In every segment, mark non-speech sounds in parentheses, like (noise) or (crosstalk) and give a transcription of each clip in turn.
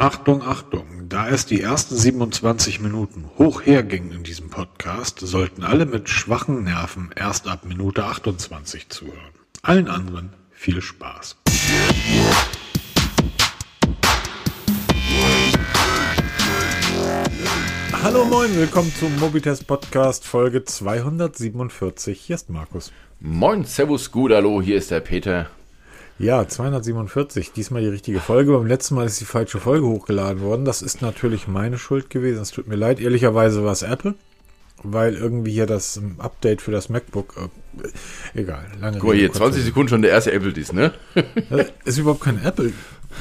Achtung, Achtung, da es die ersten 27 Minuten hoch hergingen in diesem Podcast, sollten alle mit schwachen Nerven erst ab Minute 28 zuhören. Allen anderen viel Spaß. Hallo moin, willkommen zum Mobitest Podcast Folge 247. Hier ist Markus. Moin, Servus, gut, hallo, hier ist der Peter. Ja, 247, diesmal die richtige Folge. Beim letzten Mal ist die falsche Folge hochgeladen worden. Das ist natürlich meine Schuld gewesen. Es tut mir leid. Ehrlicherweise war es Apple, weil irgendwie hier das Update für das MacBook. Äh, egal, lange Guck mal, hier 20 Sekunden schon der erste Apple-Dies, ne? Äh, ist überhaupt kein Apple.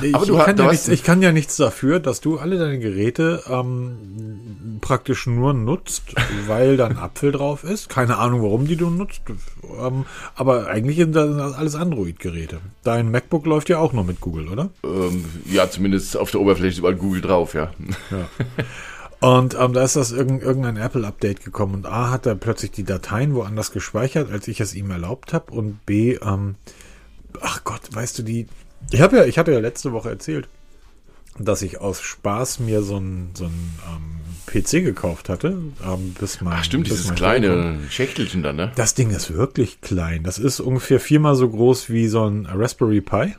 Ich, Aber du, ich, kann ja nichts, ich kann ja nichts dafür, dass du alle deine Geräte ähm, praktisch nur nutzt, (laughs) weil da ein Apfel drauf ist. Keine Ahnung, warum die du nutzt. Ähm, aber eigentlich sind das alles Android-Geräte. Dein MacBook läuft ja auch nur mit Google, oder? Ähm, ja, zumindest auf der Oberfläche ist überall Google drauf, ja. ja. Und ähm, da ist das irgendein Apple-Update gekommen und A hat er plötzlich die Dateien woanders gespeichert, als ich es ihm erlaubt habe und B, ähm, ach Gott, weißt du, die, ich habe ja, ich hatte ja letzte Woche erzählt, dass ich aus Spaß mir so ein, so ein ähm, PC gekauft hatte. Ähm, bis mein, Ach stimmt, dieses kleine Schächtelchen dann, ne? Das Ding ist wirklich klein. Das ist ungefähr viermal so groß wie so ein Raspberry Pi.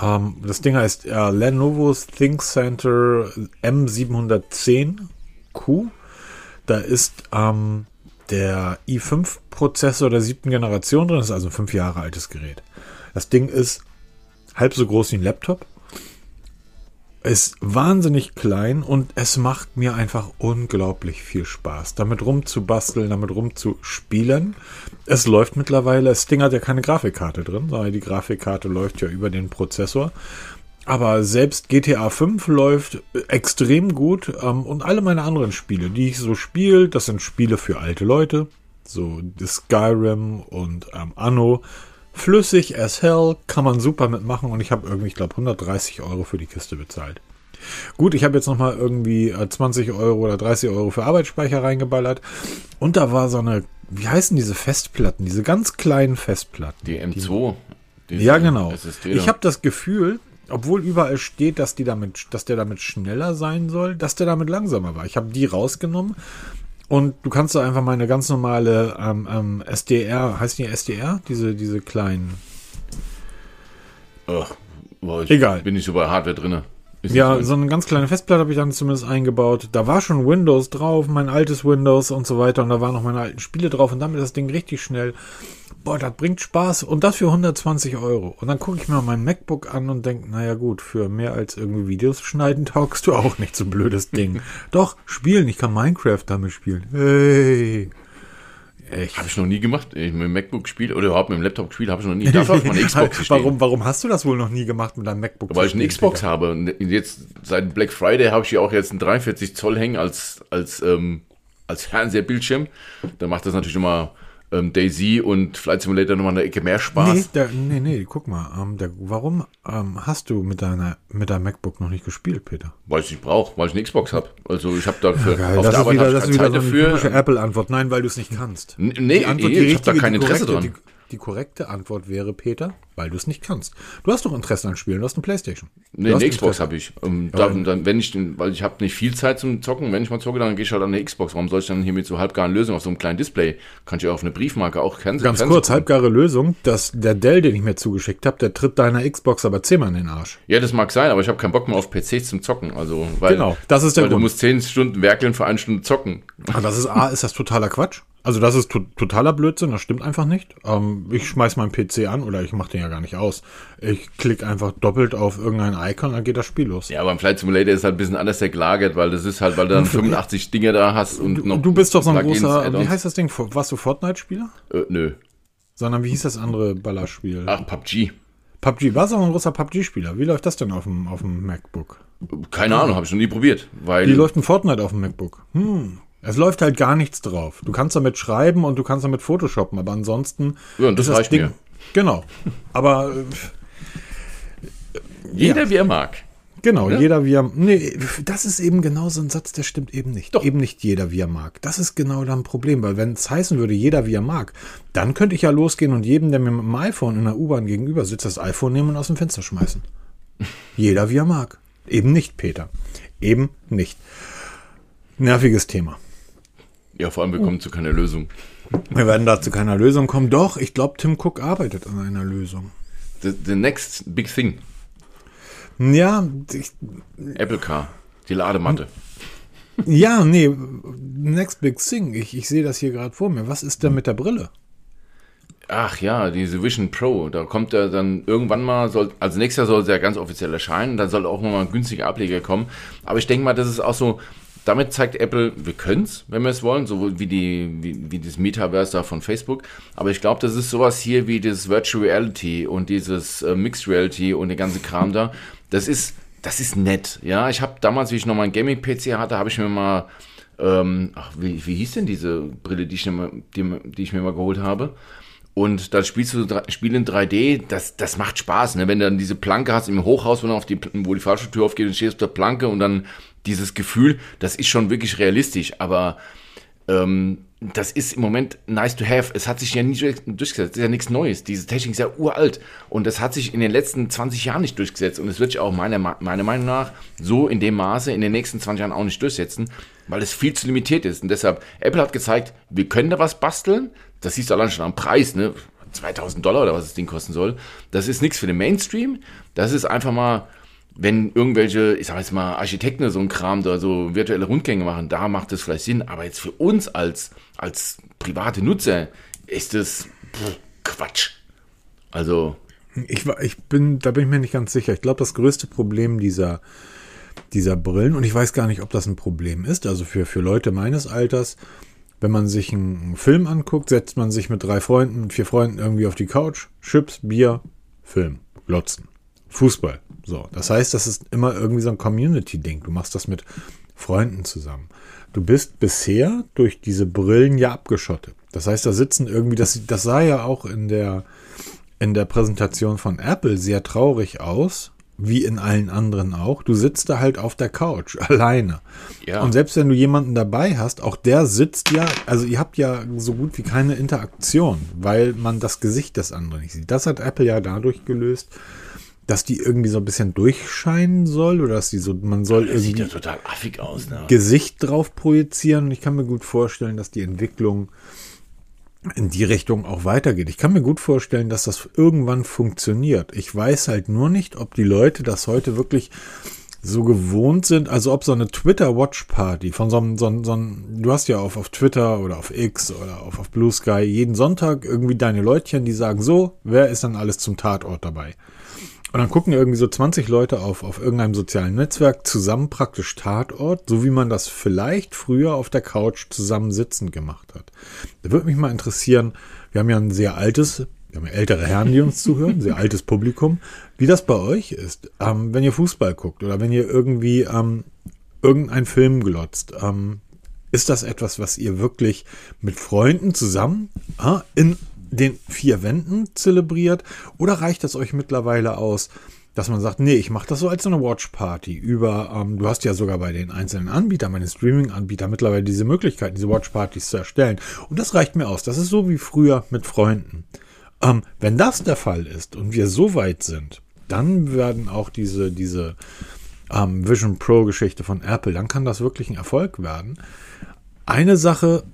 Ähm, das Ding heißt äh, Lenovo ThinkCenter M710Q. Da ist ähm, der i5-Prozessor der siebten Generation drin. Das ist also ein fünf Jahre altes Gerät. Das Ding ist halb so groß wie ein Laptop. Ist wahnsinnig klein und es macht mir einfach unglaublich viel Spaß, damit rumzubasteln, damit rumzuspielen. Es läuft mittlerweile, das Ding hat ja keine Grafikkarte drin, sondern die Grafikkarte läuft ja über den Prozessor. Aber selbst GTA 5 läuft extrem gut ähm, und alle meine anderen Spiele, die ich so spiele, das sind Spiele für alte Leute, so Skyrim und ähm, Anno, Flüssig as hell, kann man super mitmachen und ich habe irgendwie, ich glaube, 130 Euro für die Kiste bezahlt. Gut, ich habe jetzt nochmal irgendwie 20 äh, Euro oder 30 Euro für Arbeitsspeicher reingeballert und da war so eine, wie heißen diese Festplatten, diese ganz kleinen Festplatten? Die M2. Die, ja, genau. Ich habe das Gefühl, obwohl überall steht, dass die damit, dass der damit schneller sein soll, dass der damit langsamer war. Ich habe die rausgenommen und du kannst da einfach mal eine ganz normale ähm, ähm, SDR, heißt die SDR? Diese, diese kleinen. Ach, boah, ich Egal. Bin ich so bei Hardware drin. ja, so eine ganz kleine Festplatte habe ich dann zumindest eingebaut. Da war schon Windows drauf, mein altes Windows und so weiter. Und da waren noch meine alten Spiele drauf. Und damit ist das Ding richtig schnell boah, das bringt Spaß und das für 120 Euro. Und dann gucke ich mir mein MacBook an und denke, naja gut, für mehr als irgendwie Videos schneiden taugst du auch nicht so ein blödes Ding. (laughs) Doch, spielen, ich kann Minecraft damit spielen. Hey. Echt? Habe ich noch nie gemacht. Ich mit dem MacBook gespielt oder überhaupt mit dem Laptop gespielt, habe ich noch nie. Dafür habe ich meine (laughs) Xbox warum, warum hast du das wohl noch nie gemacht mit deinem MacBook? Weil ich eine Xbox Digga. habe. Und jetzt seit Black Friday habe ich hier auch jetzt einen 43 Zoll hängen als, als, ähm, als Fernsehbildschirm. Da macht das natürlich immer ähm, Daisy und Flight Simulator nochmal eine Ecke mehr Spaß. Nee, der, nee, nee, guck mal. Ähm, der, warum ähm, hast du mit deiner mit deinem MacBook noch nicht gespielt, Peter? Weil ich nicht brauche, weil ich eine Xbox habe. Also ich habe dafür ja, auf das der Arbeit wieder, das ist wieder Zeit so eine dafür. Apple-Antwort. Nein, weil du es nicht kannst. Nee, nee ich habe da kein Interesse dran. Die, die korrekte Antwort wäre, Peter, weil du es nicht kannst. Du hast doch Interesse an Spielen, du hast eine Playstation. Nee, eine Xbox habe ich. Um, ja, dann, wenn ich, weil ich habe nicht viel Zeit zum Zocken, wenn ich mal zocke, dann gehe ich halt an eine Xbox. Warum soll ich dann hier mit so halbgaren Lösungen auf so einem kleinen Display, kann ich ja auf eine Briefmarke auch kennen. Ganz kurz, gucken. halbgare Lösung, dass der Dell, den ich mir zugeschickt habe, der tritt deiner Xbox aber zehnmal in den Arsch. Ja, das mag sein, aber ich habe keinen Bock mehr auf PCs zum Zocken. Also, weil, genau, das ist der weil Grund. du musst zehn Stunden werkeln für eine Stunde zocken. Aber das ist A, ist das totaler Quatsch. Also das ist to totaler Blödsinn, das stimmt einfach nicht. Ähm, ich schmeiß meinen PC an oder ich mache den ja gar nicht aus. Ich klicke einfach doppelt auf irgendein Icon, dann geht das Spiel los. Ja, beim Flight Simulator ist halt ein bisschen anders gelagert, weil das ist halt, weil du dann 85 Dinge da hast und du, noch. Du bist doch so ein großer, wie heißt das Ding? Warst du Fortnite-Spieler? Äh, nö. Sondern wie hieß das andere Ballerspiel? Ach, PUBG. PUBG, warst du auch ein großer PUBG-Spieler? Wie läuft das denn auf dem, auf dem MacBook? Keine Ahnung, habe ich noch nie probiert. Weil wie läuft ein Fortnite auf dem MacBook? Hm, es läuft halt gar nichts drauf. Du kannst damit schreiben und du kannst damit Photoshoppen, aber ansonsten. Ja, und das, das reicht Ding, mir. Genau. Aber. Äh, jeder ja. wie er mag. Genau, ja? jeder wie er. Nee, das ist eben genau so ein Satz, der stimmt eben nicht. Doch. Eben nicht jeder wie er mag. Das ist genau dann ein Problem, weil wenn es heißen würde, jeder wie er mag, dann könnte ich ja losgehen und jedem, der mir mit dem iPhone in der U-Bahn gegenüber sitzt, das iPhone nehmen und aus dem Fenster schmeißen. (laughs) jeder wie er mag. Eben nicht, Peter. Eben nicht. Nerviges Thema. Ja, vor allem, wir kommen zu keiner Lösung. Wir werden da zu keiner Lösung kommen. Doch, ich glaube, Tim Cook arbeitet an einer Lösung. The, the next big thing. Ja, ich, Apple Car. Die Ladematte. ja, nee, next big thing. Ich, ich sehe das hier gerade vor mir. Was ist denn mit der Brille? Ach ja, diese Vision Pro, da kommt er dann irgendwann mal, soll, also nächstes Jahr soll sie ja ganz offiziell erscheinen, dann soll auch nochmal ein günstiger Ableger kommen. Aber ich denke mal, das ist auch so, damit zeigt Apple, wir können es, wenn wir es wollen, so wie, die, wie, wie das Metaverse da von Facebook. Aber ich glaube, das ist sowas hier wie das Virtual Reality und dieses äh, Mixed Reality und der ganze Kram da. Das ist, das ist nett. Ja, ich habe damals, wie ich noch mal einen Gaming-PC hatte, habe ich mir mal, ähm, ach, wie, wie hieß denn diese Brille, die ich, die, die ich mir mal geholt habe? Und dann spielst du Spiel in 3D, das, das macht Spaß, ne? Wenn du dann diese Planke hast im Hochhaus, wo, auf die, wo die falsche Tür aufgeht und stehst auf der Planke und dann dieses Gefühl, das ist schon wirklich realistisch, aber ähm, das ist im Moment nice to have. Es hat sich ja nie durchgesetzt. Das ist ja nichts Neues. Diese Technik ist ja uralt. Und das hat sich in den letzten 20 Jahren nicht durchgesetzt. Und es wird sich auch meiner, meiner Meinung nach so in dem Maße in den nächsten 20 Jahren auch nicht durchsetzen, weil es viel zu limitiert ist. Und deshalb, Apple hat gezeigt, wir können da was basteln. Das siehst du allein schon am Preis, ne? 2000 Dollar oder was das Ding kosten soll. Das ist nichts für den Mainstream. Das ist einfach mal wenn irgendwelche, ich sag jetzt mal, Architekten so ein Kram da so virtuelle Rundgänge machen, da macht das vielleicht Sinn. Aber jetzt für uns als, als private Nutzer ist das Quatsch. Also. Ich, ich bin, da bin ich mir nicht ganz sicher. Ich glaube, das größte Problem dieser, dieser Brillen, und ich weiß gar nicht, ob das ein Problem ist, also für, für Leute meines Alters, wenn man sich einen Film anguckt, setzt man sich mit drei Freunden, vier Freunden irgendwie auf die Couch, Chips, Bier, Film, glotzen. Fußball. So, das heißt, das ist immer irgendwie so ein Community-Ding. Du machst das mit Freunden zusammen. Du bist bisher durch diese Brillen ja abgeschottet. Das heißt, da sitzen irgendwie, das, das sah ja auch in der, in der Präsentation von Apple sehr traurig aus, wie in allen anderen auch. Du sitzt da halt auf der Couch (laughs) alleine. Ja. Und selbst wenn du jemanden dabei hast, auch der sitzt ja, also ihr habt ja so gut wie keine Interaktion, weil man das Gesicht des anderen nicht sieht. Das hat Apple ja dadurch gelöst, dass die irgendwie so ein bisschen durchscheinen soll oder dass die so, man soll das irgendwie sieht ja total affig aus, ne? Gesicht drauf projizieren. Und ich kann mir gut vorstellen, dass die Entwicklung in die Richtung auch weitergeht. Ich kann mir gut vorstellen, dass das irgendwann funktioniert. Ich weiß halt nur nicht, ob die Leute das heute wirklich so gewohnt sind, also ob so eine Twitter-Watch-Party von so einem, so einem, so einem, du hast ja auf, auf Twitter oder auf X oder auf, auf Blue Sky jeden Sonntag irgendwie deine Leutchen, die sagen so, wer ist dann alles zum Tatort dabei? Und dann gucken irgendwie so 20 Leute auf, auf irgendeinem sozialen Netzwerk zusammen praktisch Tatort, so wie man das vielleicht früher auf der Couch zusammen sitzend gemacht hat. Da würde mich mal interessieren, wir haben ja ein sehr altes, wir haben ja ältere Herren, die uns zuhören, sehr altes Publikum, wie das bei euch ist, ähm, wenn ihr Fußball guckt oder wenn ihr irgendwie ähm, irgendeinen Film glotzt. Ähm, ist das etwas, was ihr wirklich mit Freunden zusammen äh, in den vier Wänden zelebriert? Oder reicht das euch mittlerweile aus, dass man sagt, nee, ich mache das so als eine Watch-Party über, ähm, du hast ja sogar bei den einzelnen Anbietern, meine Streaming-Anbieter mittlerweile diese Möglichkeit, diese Watch-Partys zu erstellen. Und das reicht mir aus. Das ist so wie früher mit Freunden. Ähm, wenn das der Fall ist und wir so weit sind, dann werden auch diese, diese ähm, Vision Pro-Geschichte von Apple, dann kann das wirklich ein Erfolg werden. Eine Sache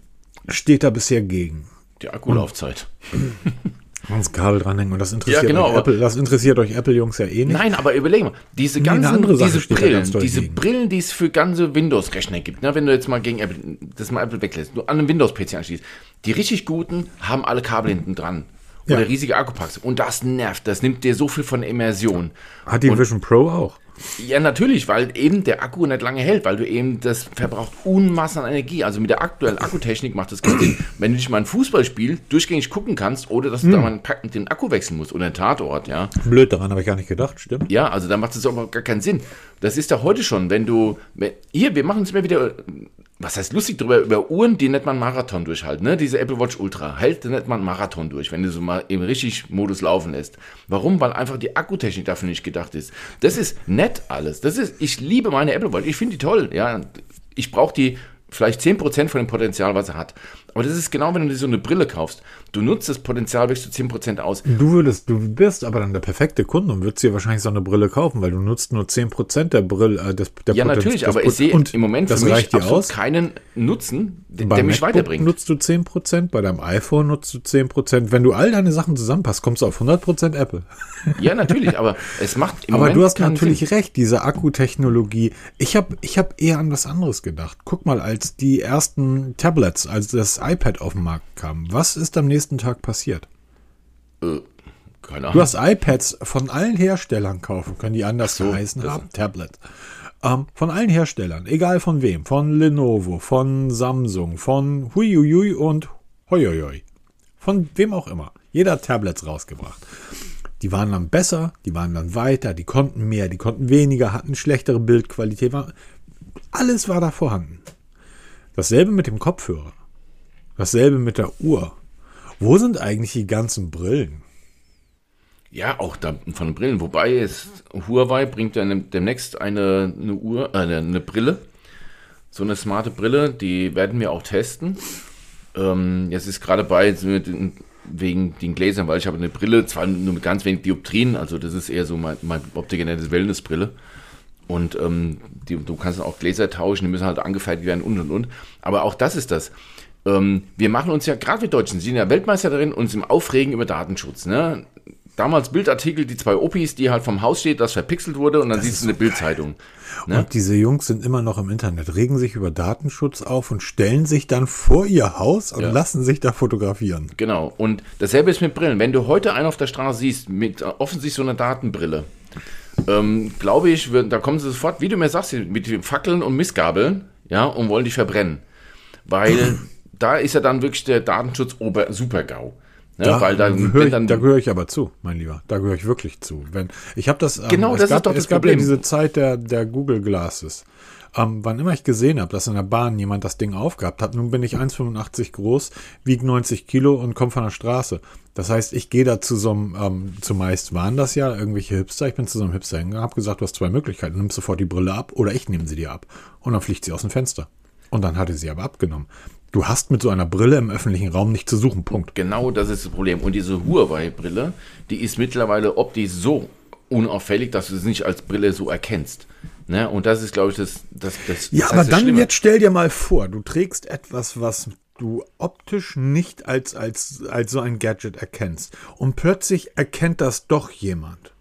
steht da bisher gegen. Die Akkulaufzeit. (laughs) Ans Kabel dranhängen und das interessiert, Ja, genau, euch Apple, das interessiert euch Apple-Jungs ja eh nicht. Nein, aber überleg mal, diese Nee, ganzen, andere Sache diese Brillen, diese gegen. Brillen, die es für ganze Windows-Rechner gibt, ne, wenn du jetzt mal gegen Apple, das mal Apple weglässt, du an einem Windows-PC anschließt, die richtig guten haben alle Kabel hinten dran. Oder Ja. riesige Akkupacks. Und das nervt, das nimmt dir so viel von Immersion. Hat die Und- Vision Pro auch. Ja, natürlich, weil eben der Akku nicht lange hält, weil du eben, das verbraucht Unmassen an Energie. Also mit der aktuellen Akkutechnik macht das keinen Sinn. (clears throat) Wenn du dich mal ein Fußballspiel durchgängig gucken kannst, oder dass du da mal einen Pack- den Akku wechseln musst oder einen Tatort, ja. Blöd, daran habe ich gar nicht gedacht, stimmt. Ja, also da macht es aber gar keinen Sinn. Das ist ja heute schon, wenn du. wenn- Hier, wir machen uns immer wieder. Was heißt lustig drüber, über Uhren, die mal einen Marathon durchhalten. Ne? Diese Apple Watch Ultra hält mal einen Marathon durch, wenn du so mal im richtig Modus laufen lässt. Warum? Weil einfach die Akkutechnik dafür nicht gedacht ist. Das ist nett alles. Das ist, ich liebe meine Apple Watch. Ich finde die toll. Ja, ich brauche die vielleicht 10% von dem Potenzial, was er hat. Aber das ist genau, wenn du dir so eine Brille kaufst. Du nutzt das Potenzial bis zu 10% aus. Du würdest, du bist aber dann der perfekte Kunde und würdest dir wahrscheinlich so eine Brille kaufen, weil du nutzt nur 10% der Brille, äh, des, der Ja, Potenz- natürlich, aber ich sehe im Moment für mich absolut keinen Nutzen, der, der mich MacBook weiterbringt. nutzt du 10%, bei deinem iPhone nutzt du 10%. Wenn du all deine Sachen zusammenpasst, kommst du auf 100% Apple. Ja, natürlich, aber es macht im (laughs) Aber Moment du hast natürlich Sinn. recht, diese Akkutechnologie. Ich habe ich hab eher an was anderes gedacht. Guck mal, als die ersten Tablets, als das iPad auf den Markt kam, was ist am nächsten Tag passiert? Äh, keine Du Ahnung. hast iPads von allen Herstellern kaufen können, die anders so, geheißen haben. Tablet. Ähm, von allen Herstellern, egal von wem. Von Lenovo, von Samsung, von Huiuiui und Hoioi. Von wem auch immer. Jeder hat Tablets rausgebracht. Die waren dann besser, die waren dann weiter, die konnten mehr, die konnten weniger, hatten schlechtere Bildqualität. War, alles war da vorhanden. Dasselbe mit dem Kopfhörer. Dasselbe mit der Uhr. Wo sind eigentlich die ganzen Brillen? Ja, auch da von Brillen. Wobei es Huawei bringt ja nem- demnächst eine, eine Uhr, äh, eine, Brille. So eine smarte Brille, die werden wir auch testen. Ähm, jetzt ist gerade bei wegen den Gläsern, weil ich habe eine Brille, zwar nur mit ganz wenig Dioptrien, also das ist eher so mein, mein optigenelle Wellnessbrille. Und ähm, die, du kannst auch Gläser tauschen, die müssen halt angefertigt werden und und und. Aber auch das ist das. Ähm, wir machen uns ja, gerade wir Deutschen, sind ja Weltmeister darin, uns im Aufregen über Datenschutz. Ne? Damals Bildartikel, die zwei Opis, die halt vom Haus steht, das verpixelt wurde und dann siehst du eine Bildzeitung. Ne? Und diese Jungs sind immer noch im Internet, regen sich über Datenschutz auf und stellen sich dann vor ihr Haus und Ja. lassen sich da fotografieren. Genau. Und dasselbe ist mit Brillen. Wenn du heute einen auf der Straße siehst, mit äh, offensichtlich so einer Datenbrille, ähm, glaube ich, wird, da kommen sie sofort, wie du mir sagst, mit Fackeln und Missgabeln, ja, und wollen dich verbrennen. Weil (clears throat) da ist ja dann wirklich der Datenschutz ober super-GAU. Ne? Da Weil dann, ich, dann da gehöre ich aber zu, mein Lieber. Da gehöre ich wirklich zu. Wenn, ich habe das. ähm, Genau, es das ist gab, doch das Es gab Problem. ja diese Zeit der, der Google Glasses. Ähm, wann immer ich gesehen habe, dass in der Bahn jemand das Ding aufgehabt hat, nun bin ich 1,85 groß, wiege 90 Kilo und komme von der Straße. Das heißt, ich gehe da zu so einem, ähm, zumeist waren das ja irgendwelche Hipster. Ich bin zu so einem Hipster hingegangen, habe gesagt, du hast zwei Möglichkeiten. Du nimmst sofort die Brille ab oder ich nehme sie dir ab. Und dann fliegt sie aus dem Fenster. Und dann hatte sie aber abgenommen. Du hast mit so einer Brille im öffentlichen Raum nicht zu suchen. Punkt. Genau das ist das Problem. Und diese Huawei-Brille, die ist mittlerweile optisch so unauffällig, dass du sie nicht als Brille so erkennst. Ne? Und das ist, glaube ich, das, das, das Ja, das aber dann Schlimme. jetzt stell dir mal vor, du trägst etwas, was du optisch nicht als, als, als so ein Gadget erkennst. Und plötzlich erkennt das doch jemand.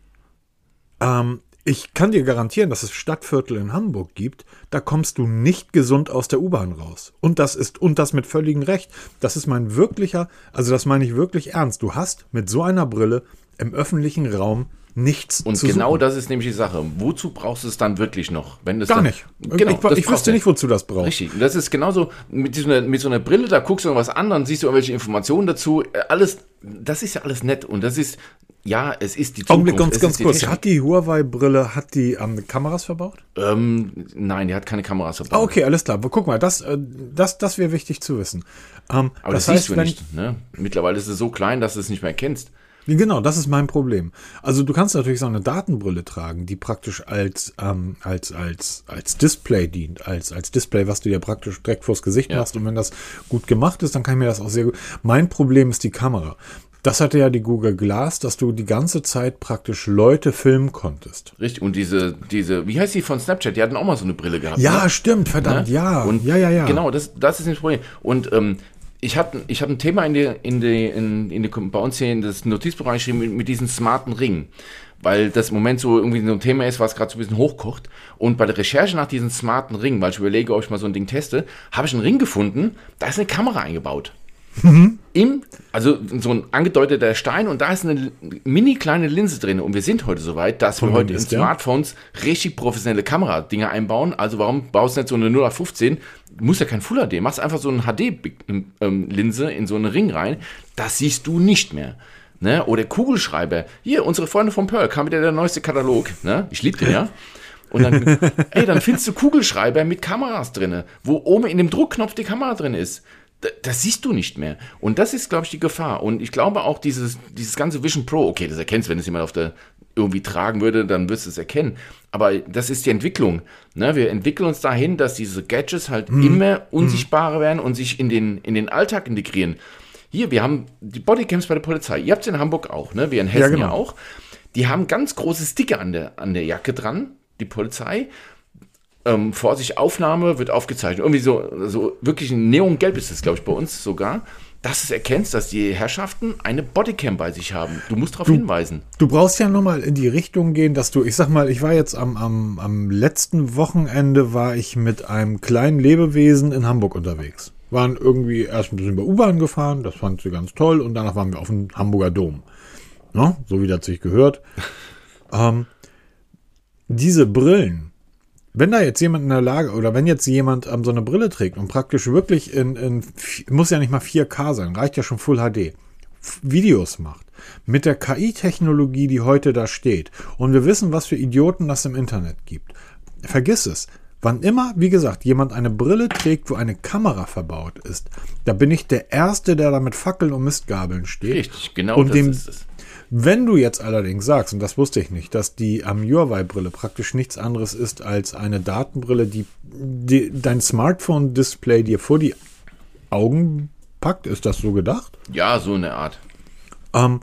Ähm, ich kann dir garantieren, dass es Stadtviertel in Hamburg gibt, da kommst du nicht gesund aus der U-Bahn raus. Und das ist, und das mit völligem Recht. Das ist mein wirklicher, also das meine ich wirklich ernst. Du hast mit so einer Brille im öffentlichen Raum nichts Und zu genau suchen. das ist nämlich die Sache. Wozu brauchst du es dann wirklich noch? Wenn es Gar dann, nicht. Genau, ich das ich brauchst wüsste nicht, wozu das braucht. Richtig. Und das ist genauso mit so, einer, mit so einer Brille, da guckst du noch was an, dann siehst du irgendwelche Informationen dazu. Alles, das ist ja alles nett. Und das ist, ja, es ist die Zukunft. Augenblick, ganz, ganz kurz. Technik. Hat die Huawei-Brille, hat die ähm, Kameras verbaut? Ähm, nein, die hat keine Kameras verbaut. Ah, okay, alles klar. Aber guck mal, das, äh, das, das wäre wichtig zu wissen. Ähm, Aber das, siehst du nicht. Ne? Mittlerweile ist es so klein, dass du es nicht mehr erkennst. Genau, das ist mein Problem. Also du kannst natürlich so eine Datenbrille tragen, die praktisch als, ähm, als, als, als Display dient, als, als Display, was du dir praktisch direkt vors Gesicht Ja. machst. Und wenn das gut gemacht ist, dann kann ich mir das auch sehr gut. Mein Problem ist die Kamera. Das hatte ja die Google Glass, dass du die ganze Zeit praktisch Leute filmen konntest. Richtig. Und diese, diese, wie heißt die von Snapchat? Die hatten auch mal so eine Brille gehabt. Ja, ne? stimmt, verdammt, Ne? ja. Und ja, ja, ja. Genau, das, das ist das Problem. Und ähm, ich habe ich hab ein Thema in die, in die, in, in die, bei uns hier in das Notizbereich geschrieben mit, mit diesen smarten Ringen. Weil das im Moment so irgendwie so ein Thema ist, was gerade so ein bisschen hochkocht. Und bei der Recherche nach diesen smarten Ringen, weil ich überlege, ob ich mal so ein Ding teste, habe ich einen Ring gefunden, da ist eine Kamera eingebaut. Im, also so ein angedeuteter Stein und da ist eine mini kleine Linse drin. Und wir sind heute so weit, dass wir wem heute in? Smartphones richtig professionelle Kameradinger einbauen. Also warum baust du nicht so eine 0815? Muss ja kein Full HD, machst einfach so eine HD-Linse in so einen Ring rein. Das siehst du nicht mehr. Ne? Oder Kugelschreiber. Hier, unsere Freunde von Pearl, kam wieder der neueste Katalog. Ne? Ich liebe den, ja. Und dann, (laughs) ey, dann findest du Kugelschreiber mit Kameras drinne, wo oben in dem Druckknopf die Kamera drin ist. Da- Das siehst du nicht mehr. Und das ist, glaube ich, die Gefahr. Und ich glaube auch, dieses, dieses ganze Vision Pro, okay, das erkennst du, wenn es jemand auf der, irgendwie tragen würde, dann wirst du es erkennen. Aber das ist die Entwicklung. Ne? Wir entwickeln uns dahin, dass diese Gadgets halt Mhm. immer unsichtbarer werden und sich in den, in den Alltag integrieren. Hier, wir haben die Bodycams bei der Polizei. Ihr habt es in Hamburg auch, ne? Wir in Hessen ja, genau. auch. Die haben ganz große Sticker an der, an der Jacke dran, die Polizei. Ähm, Vorsicht, Aufnahme wird aufgezeichnet. Irgendwie so, so wirklich ein Neongelb ist das, glaube ich, bei uns sogar. Dass du es erkennst, dass die Herrschaften eine Bodycam bei sich haben. Du musst darauf hinweisen. Du brauchst ja nochmal in die Richtung gehen, dass du, ich sag mal, ich war jetzt am, am, am letzten Wochenende, war ich mit einem kleinen Lebewesen in Hamburg unterwegs. Waren irgendwie erst ein bisschen bei U-Bahn gefahren, das fand sie ganz toll, und danach waren wir auf dem Hamburger Dom. Ne? So wie das sich gehört. (laughs) ähm, diese Brillen, wenn da jetzt jemand in der Lage oder wenn jetzt jemand ähm, so eine Brille trägt und praktisch wirklich in, in muss ja nicht mal 4K sein, reicht ja schon Full HD, Videos macht mit der KI-Technologie, die heute da steht und wir wissen, was für Idioten das im Internet gibt. Vergiss es. Wann immer, wie gesagt, jemand eine Brille trägt, wo eine Kamera verbaut ist, da bin ich der Erste, der da mit Fackeln und Mistgabeln steht. Richtig, genau und das dem, ist es. Wenn du jetzt allerdings sagst, und das wusste ich nicht, dass die am Huawei-Brille praktisch nichts anderes ist als eine Datenbrille, die, die dein Smartphone-Display dir vor die Augen packt, ist das so gedacht? Ja, so eine Art. Ähm,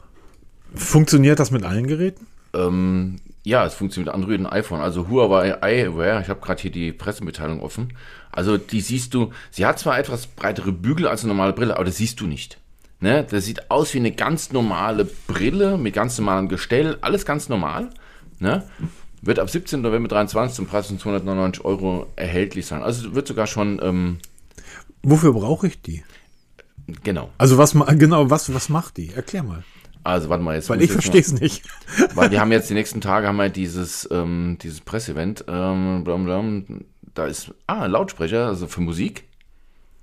funktioniert das mit allen Geräten? Ähm, ja, es funktioniert mit Android und iPhone. Also Huawei eyewear, ich habe gerade hier die Pressemitteilung offen. Also die siehst du, sie hat zwar etwas breitere Bügel als eine normale Brille, aber das siehst du nicht. Ne? Das sieht aus wie eine ganz normale Brille mit ganz normalem Gestell, alles ganz normal. Ne? Wird ab 17. November 23 zum Preis von 299 Euro erhältlich sein. Also wird sogar schon, ähm, Wofür brauche ich die? genau. Also was genau, was, was macht die? Erklär mal. Also warte mal, jetzt Weil ich verstehe es nicht. Weil wir (laughs) haben jetzt die nächsten Tage haben wir dieses, ähm, dieses Pressevent. Ähm, da ist, ah, ein Lautsprecher, also für Musik.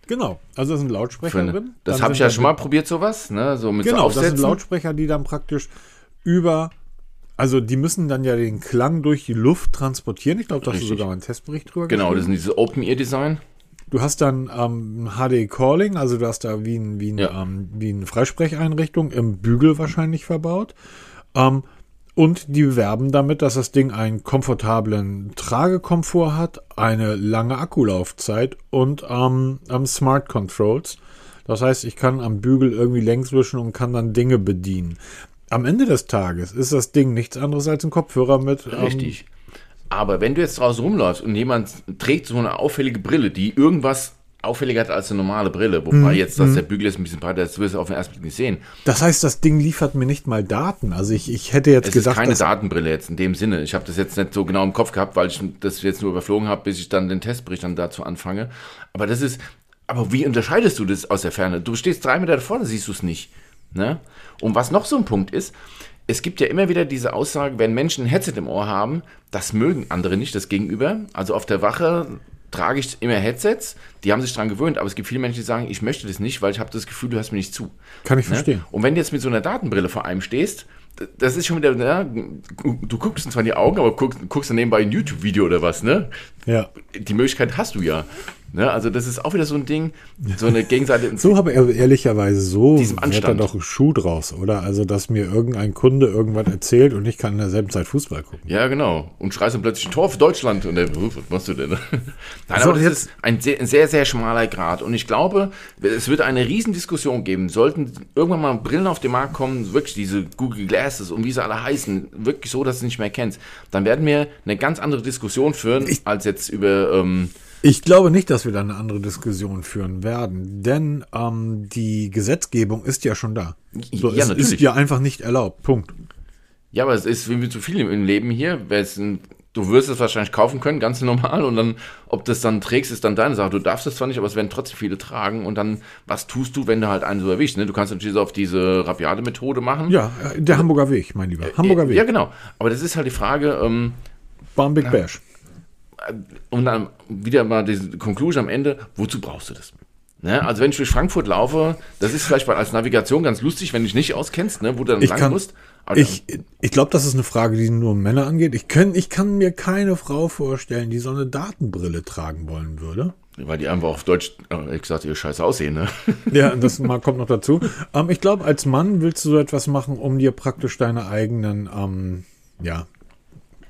Genau. Also da sind Lautsprecher eine, drin. das habe ich ja schon mal probiert, sowas, ne? So mit Genau, so das sind Aufsätzen. Lautsprecher, die dann praktisch über, also die müssen dann ja den Klang durch die Luft transportieren. Ich glaube, da hast du sogar mal einen Testbericht drüber Genau, das sind diese Open-Ear-Design. Du hast dann ähm, HD Calling, also du hast da wie ein, wie ein, Ja. ähm, wie eine Freisprecheinrichtung im Bügel wahrscheinlich verbaut. Ähm, und die werben damit, dass das Ding einen komfortablen Tragekomfort hat, eine lange Akkulaufzeit und ähm, ähm, Smart Controls. Das heißt, ich kann am Bügel irgendwie längs wischen und kann dann Dinge bedienen. Am Ende des Tages ist das Ding nichts anderes als ein Kopfhörer mit. Ähm, Richtig. Aber wenn du jetzt draußen rumläufst und jemand trägt so eine auffällige Brille, die irgendwas auffälliger hat als eine normale Brille, wobei Mhm. jetzt, dass der Bügel jetzt ein bisschen breiter ist, das wirst du auf den ersten Blick nicht sehen. Das heißt, das Ding liefert mir nicht mal Daten. Also ich, ich hätte jetzt Es gedacht, ist keine Datenbrille jetzt in dem Sinne. Ich habe das jetzt nicht so genau im Kopf gehabt, weil ich das jetzt nur überflogen habe, bis ich dann den Testbericht dann dazu anfange. Aber das ist, aber wie unterscheidest du das aus der Ferne? Du stehst drei Meter davor, da siehst du es nicht. Ne? Und was noch so ein Punkt ist, es gibt ja immer wieder diese Aussage, wenn Menschen ein Headset im Ohr haben, das mögen andere nicht, das Gegenüber. Also auf der Wache trage ich immer Headsets, die haben sich dran gewöhnt, aber es gibt viele Menschen, die sagen, ich möchte das nicht, weil ich habe das Gefühl, du hörst mir nicht zu. kann ich Ne? verstehen. Und wenn du jetzt mit so einer Datenbrille vor einem stehst, das ist schon wieder, ne, du guckst uns zwar in die Augen, aber guckst, guckst dann nebenbei ein YouTube-Video oder was, ne? Ja. Die Möglichkeit hast du ja. Ne? Also das ist auch wieder so ein Ding, so eine Gegenseite. So habe er ehrlicherweise so Diesem wird da Anstand. doch ein Schuh draus, oder? Also, dass mir irgendein Kunde irgendwas erzählt und ich kann in derselben Zeit Fußball gucken. Ja, genau. Und schreist dann plötzlich Tor für Deutschland. Und der, "Huh, was machst du denn? (laughs) Nein, So, aber das ist ein sehr, sehr, sehr schmaler Grad. Und ich glaube, es wird eine Riesendiskussion geben. Sollten irgendwann mal Brillen auf den Markt kommen, wirklich diese Google Glasses und wie sie alle heißen, wirklich so, dass du nicht mehr kennst, dann werden wir eine ganz andere Diskussion führen, als jetzt über, ähm, Ich glaube nicht, dass wir da eine andere Diskussion führen werden, denn ähm, die Gesetzgebung ist ja schon da. So, Ja, es ist natürlich. ja einfach nicht erlaubt. Punkt. ja, aber es ist wie so viel im Leben hier. Du wirst es wahrscheinlich kaufen können, ganz normal. Und dann, ob du es dann trägst, ist dann deine Sache. Du darfst es zwar nicht, aber es werden trotzdem viele tragen. Und dann, was tust du, wenn du halt einen so erwischst? Ne? Du kannst natürlich so auf diese rabiate Methode machen. Ja, äh, der Hamburger Weg, mein Lieber. Hamburger Weg. Ja, genau. Aber das ist halt die Frage, ähm, Bam Big Bash. Und dann wieder mal diese Conclusion am Ende, wozu brauchst du das? Ne? Also wenn ich durch Frankfurt laufe, das ist vielleicht mal als Navigation ganz lustig, wenn du dich nicht auskennst, ne? wo du dann Ich lang kann, musst. Aber ich, ich glaube, das ist eine Frage, die nur Männer angeht. Ich, kann, ich kann mir keine Frau vorstellen, die so eine Datenbrille tragen wollen würde. weil die einfach auf Deutsch, äh, ich gesagt, ihr scheiße aussehen, ne? Ja, das mal kommt noch dazu. Ähm, ich glaube, als Mann willst du so etwas machen, um dir praktisch deine eigenen, ähm, ja,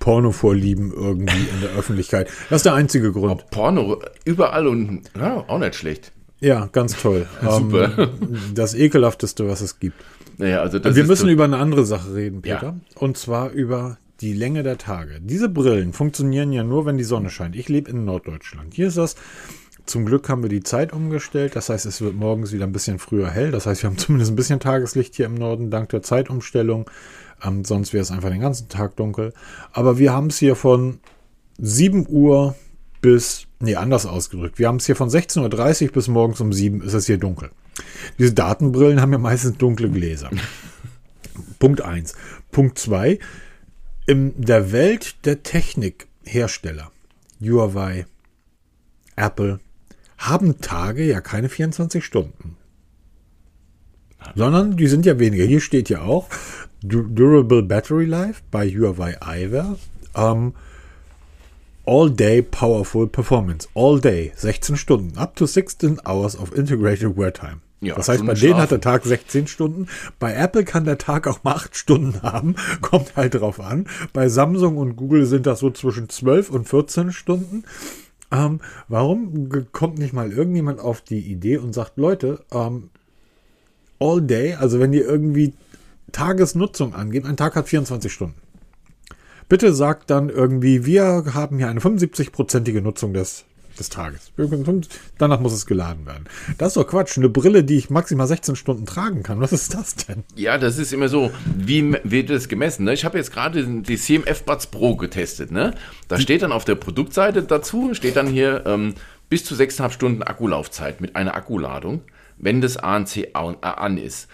Porno-Vorlieben irgendwie in der Öffentlichkeit. Das ist der einzige Grund. Oh, Porno überall und ja, auch nicht schlecht. Ja, ganz toll. (laughs) Super. Ähm, das ekelhafteste, was es gibt. Naja, also das Wir müssen so- über eine andere Sache reden, Peter. Ja. Und zwar über die Länge der Tage. Diese Brillen funktionieren ja nur, wenn die Sonne scheint. Ich lebe in Norddeutschland. Hier ist das. Zum Glück haben wir die Zeit umgestellt. Das heißt, es wird morgens wieder ein bisschen früher hell. Das heißt, wir haben zumindest ein bisschen Tageslicht hier im Norden dank der Zeitumstellung. Ähm, sonst wäre es einfach den ganzen Tag dunkel. Aber wir haben es hier von 7 Uhr bis, nee, anders ausgedrückt. Wir haben es hier von 16.30 Uhr bis morgens um 7 ist es hier dunkel. Diese Datenbrillen haben ja meistens dunkle Gläser. (laughs) Punkt 1. Punkt 2. In der Welt der Technikhersteller, Huawei, Apple, haben Tage ja keine 24 Stunden. Sondern die sind ja weniger. Hier steht ja auch Durable Battery Life bei Huawei Eyewear. Ähm, All Day Powerful Performance. All Day. 16 Stunden. Up to 16 hours of integrated wear time. Ja, das heißt, bei denen schlafen. hat der Tag 16 Stunden. Bei Apple kann der Tag auch mal 8 Stunden haben. (laughs) Kommt halt drauf an. Bei Samsung und Google sind das so zwischen 12 und 14 Stunden. Ähm, warum kommt nicht mal irgendjemand auf die Idee und sagt, Leute, ähm, all day, also wenn ihr irgendwie Tagesnutzung angeht, ein Tag hat 24 Stunden. Bitte sagt dann irgendwie, wir haben hier eine 75-prozentige Nutzung des, des Tages. Danach muss es geladen werden. Das ist doch Quatsch. Eine Brille, die ich maximal 16 Stunden tragen kann. Was ist das denn? Ja, das ist immer so, wie wird das gemessen? Ne? Ich habe jetzt gerade die CMF Buds Pro getestet. Ne? Da steht dann auf der Produktseite dazu, steht dann hier ähm, bis zu 6,5 Stunden Akkulaufzeit mit einer Akkuladung, wenn das ANC an, äh, an ist.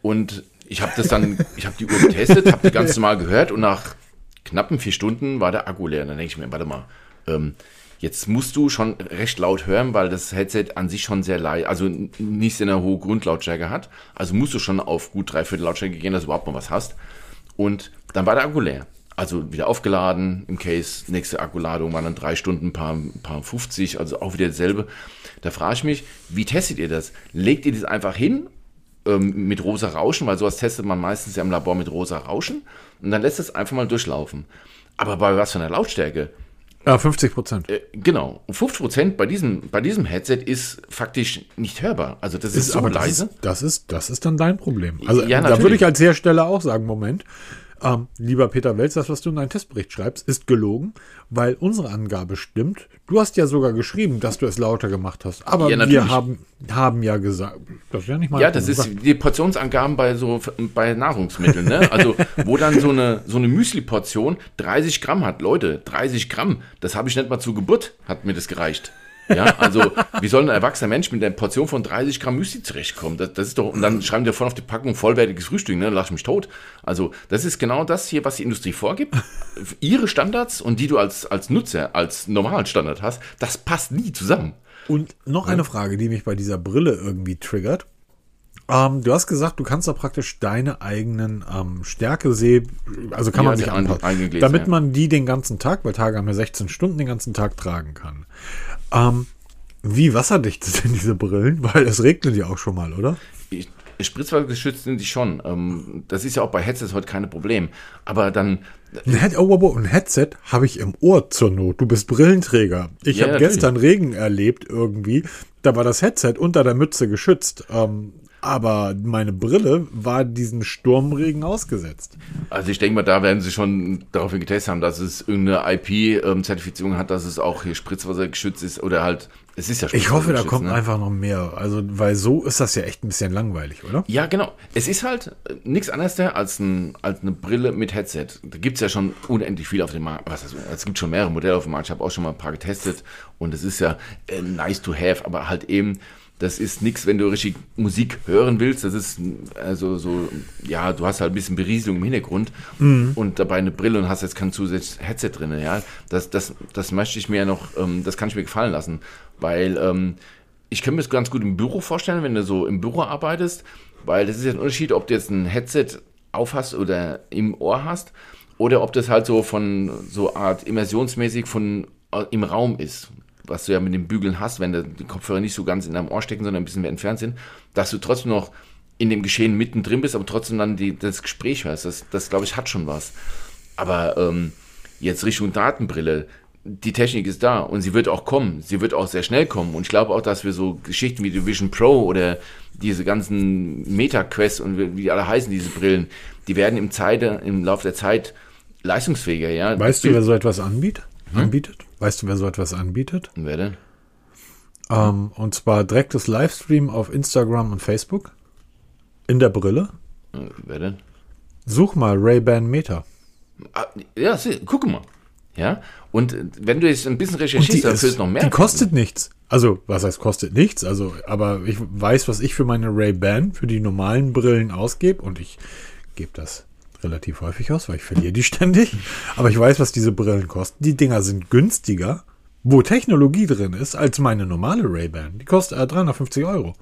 Und ich habe das dann, ich habe die Uhr getestet, habe die ganz normal gehört und nach knappen vier Stunden war der Akku leer. Und dann denke ich mir, warte mal, ähm, jetzt musst du schon recht laut hören, weil das Headset an sich schon sehr leise, also nicht sehr eine hohe Grundlautstärke hat. Also musst du schon auf gut dreiviertel Lautstärke gehen, dass du überhaupt mal was hast. Und dann war der Akku leer. Also wieder aufgeladen im Case. Nächste Akkuladung waren dann drei Stunden, paar, paar 50, also auch wieder dasselbe. Da frage ich mich, wie testet ihr das? Legt ihr das einfach hin ähm, mit rosa Rauschen, weil sowas testet man meistens ja im Labor mit rosa Rauschen und dann lässt es einfach mal durchlaufen. Aber bei was für einer Lautstärke? Ja, 50 Prozent. Äh, genau, Und 50% bei diesem, bei diesem Headset ist faktisch nicht hörbar. Also das ist, so aber leise. Das ist, das ist, das ist dann dein Problem. Also Ja, da würde ich als Hersteller auch sagen, Moment, ähm, lieber Peter Welz, das, was du in deinen Testbericht schreibst, ist gelogen, weil unsere Angabe stimmt. Du hast ja sogar geschrieben, dass du es lauter gemacht hast. Aber Ja, wir haben, haben ja gesagt, das ist ja nicht mal Ja, das ist die Portionsangaben bei so bei Nahrungsmitteln, ne? Also wo dann so eine so eine Müsli-Portion 30 Gramm hat, Leute, 30 Gramm, das habe ich nicht mal zur Geburt, hat mir das gereicht. Ja, also wie soll ein erwachsener Mensch mit einer Portion von 30 Gramm Müsli zurechtkommen? Das, das ist doch, und dann schreiben die davon auf die Packung vollwertiges Frühstück, ne? Dann lach ich mich tot. Also das ist genau das hier, was die Industrie vorgibt. Ihre Standards und die du als, als Nutzer, als normalen Standard hast, das passt nie zusammen. Und noch eine Frage, die mich bei dieser Brille irgendwie triggert. Ähm, du hast gesagt, du kannst da praktisch deine eigenen ähm, Stärke sehen, also kann Ja, man sich anpassen, damit ja. man die den ganzen Tag, weil Tage haben ja 16 Stunden, den ganzen Tag tragen kann. Ähm, wie wasserdicht sind denn diese Brillen? Weil es regnet ja auch schon mal, oder? Ich- Spritzwassergeschützt sind die schon. Ähm, das ist ja auch bei Headsets heute keine Problem. Aber dann, Ein, Head oh, oh, oh, ein Headset habe ich im Ohr zur Not. Du bist Brillenträger. Ich Ja, habe gestern Regen erlebt irgendwie. Da war das Headset unter der Mütze geschützt. Ähm, aber meine Brille war diesen Sturmregen ausgesetzt. also ich denke mal, da werden sie schon daraufhin getestet haben, dass es irgendeine IP-Zertifizierung hat, dass es auch hier Spritzwassergeschützt ist oder halt, es ist ja Ich hoffe, da kommt ne? einfach noch mehr. Also, weil so ist das ja echt ein bisschen langweilig, oder? Ja, genau. Es ist halt äh, nichts anderes als, ein, als eine Brille mit Headset. Da gibt es ja schon unendlich viel auf dem Markt. Was heißt, es gibt schon mehrere Modelle auf dem Markt. Ich habe auch schon mal ein paar getestet und es ist ja äh, nice to have, aber halt eben, das ist nichts, wenn du richtig Musik hören willst. Das ist also so, ja, du hast halt ein bisschen Berieselung im Hintergrund und dabei eine Brille und hast jetzt kein zusätzliches Headset drin. Ja, das, das, das möchte ich mir ja noch, ähm, das kann ich mir gefallen lassen, weil ähm, ich könnte mir das ganz gut im Büro vorstellen, wenn du so im Büro arbeitest, weil das ist ja ein Unterschied, ob du jetzt ein Headset aufhast oder im Ohr hast oder ob das halt so von so Art immersionsmäßig von äh, im Raum ist, was du ja mit den Bügeln hast, wenn die Kopfhörer nicht so ganz in deinem Ohr stecken, sondern ein bisschen mehr entfernt sind, dass du trotzdem noch in dem Geschehen mittendrin bist, aber trotzdem dann die, das Gespräch hörst. Das, das glaube ich, hat schon was. Aber ähm, jetzt Richtung Datenbrille, die Technik ist da und sie wird auch kommen. Sie wird auch sehr schnell kommen. Und ich glaube auch, dass wir so Geschichten wie die Vision Pro oder diese ganzen Meta-Quests und wie die alle heißen, diese Brillen, die werden im, Zeit, im Laufe der Zeit leistungsfähiger. Ja? Weißt du, wer so etwas anbietet? Hm? anbietet? Weißt du, wer so etwas anbietet? Wer denn? Ähm, und zwar direktes Livestream auf Instagram und Facebook. In der Brille. Äh, wer denn? Such mal Ray-Ban Meta. Ah, ja, see, guck mal. Ja, und wenn du jetzt ein bisschen recherchierst, dann fehlt noch mehr. Die kostet nichts. Also, was heißt kostet nichts? Also, aber ich weiß, was ich für meine Ray-Ban, für die normalen Brillen ausgebe und ich gebe das relativ häufig aus, weil ich verliere die (laughs) ständig. Aber ich weiß, was diese Brillen kosten. Die Dinger sind günstiger, wo Technologie drin ist, als meine normale Ray-Ban. Die kostet äh, 350 Euro.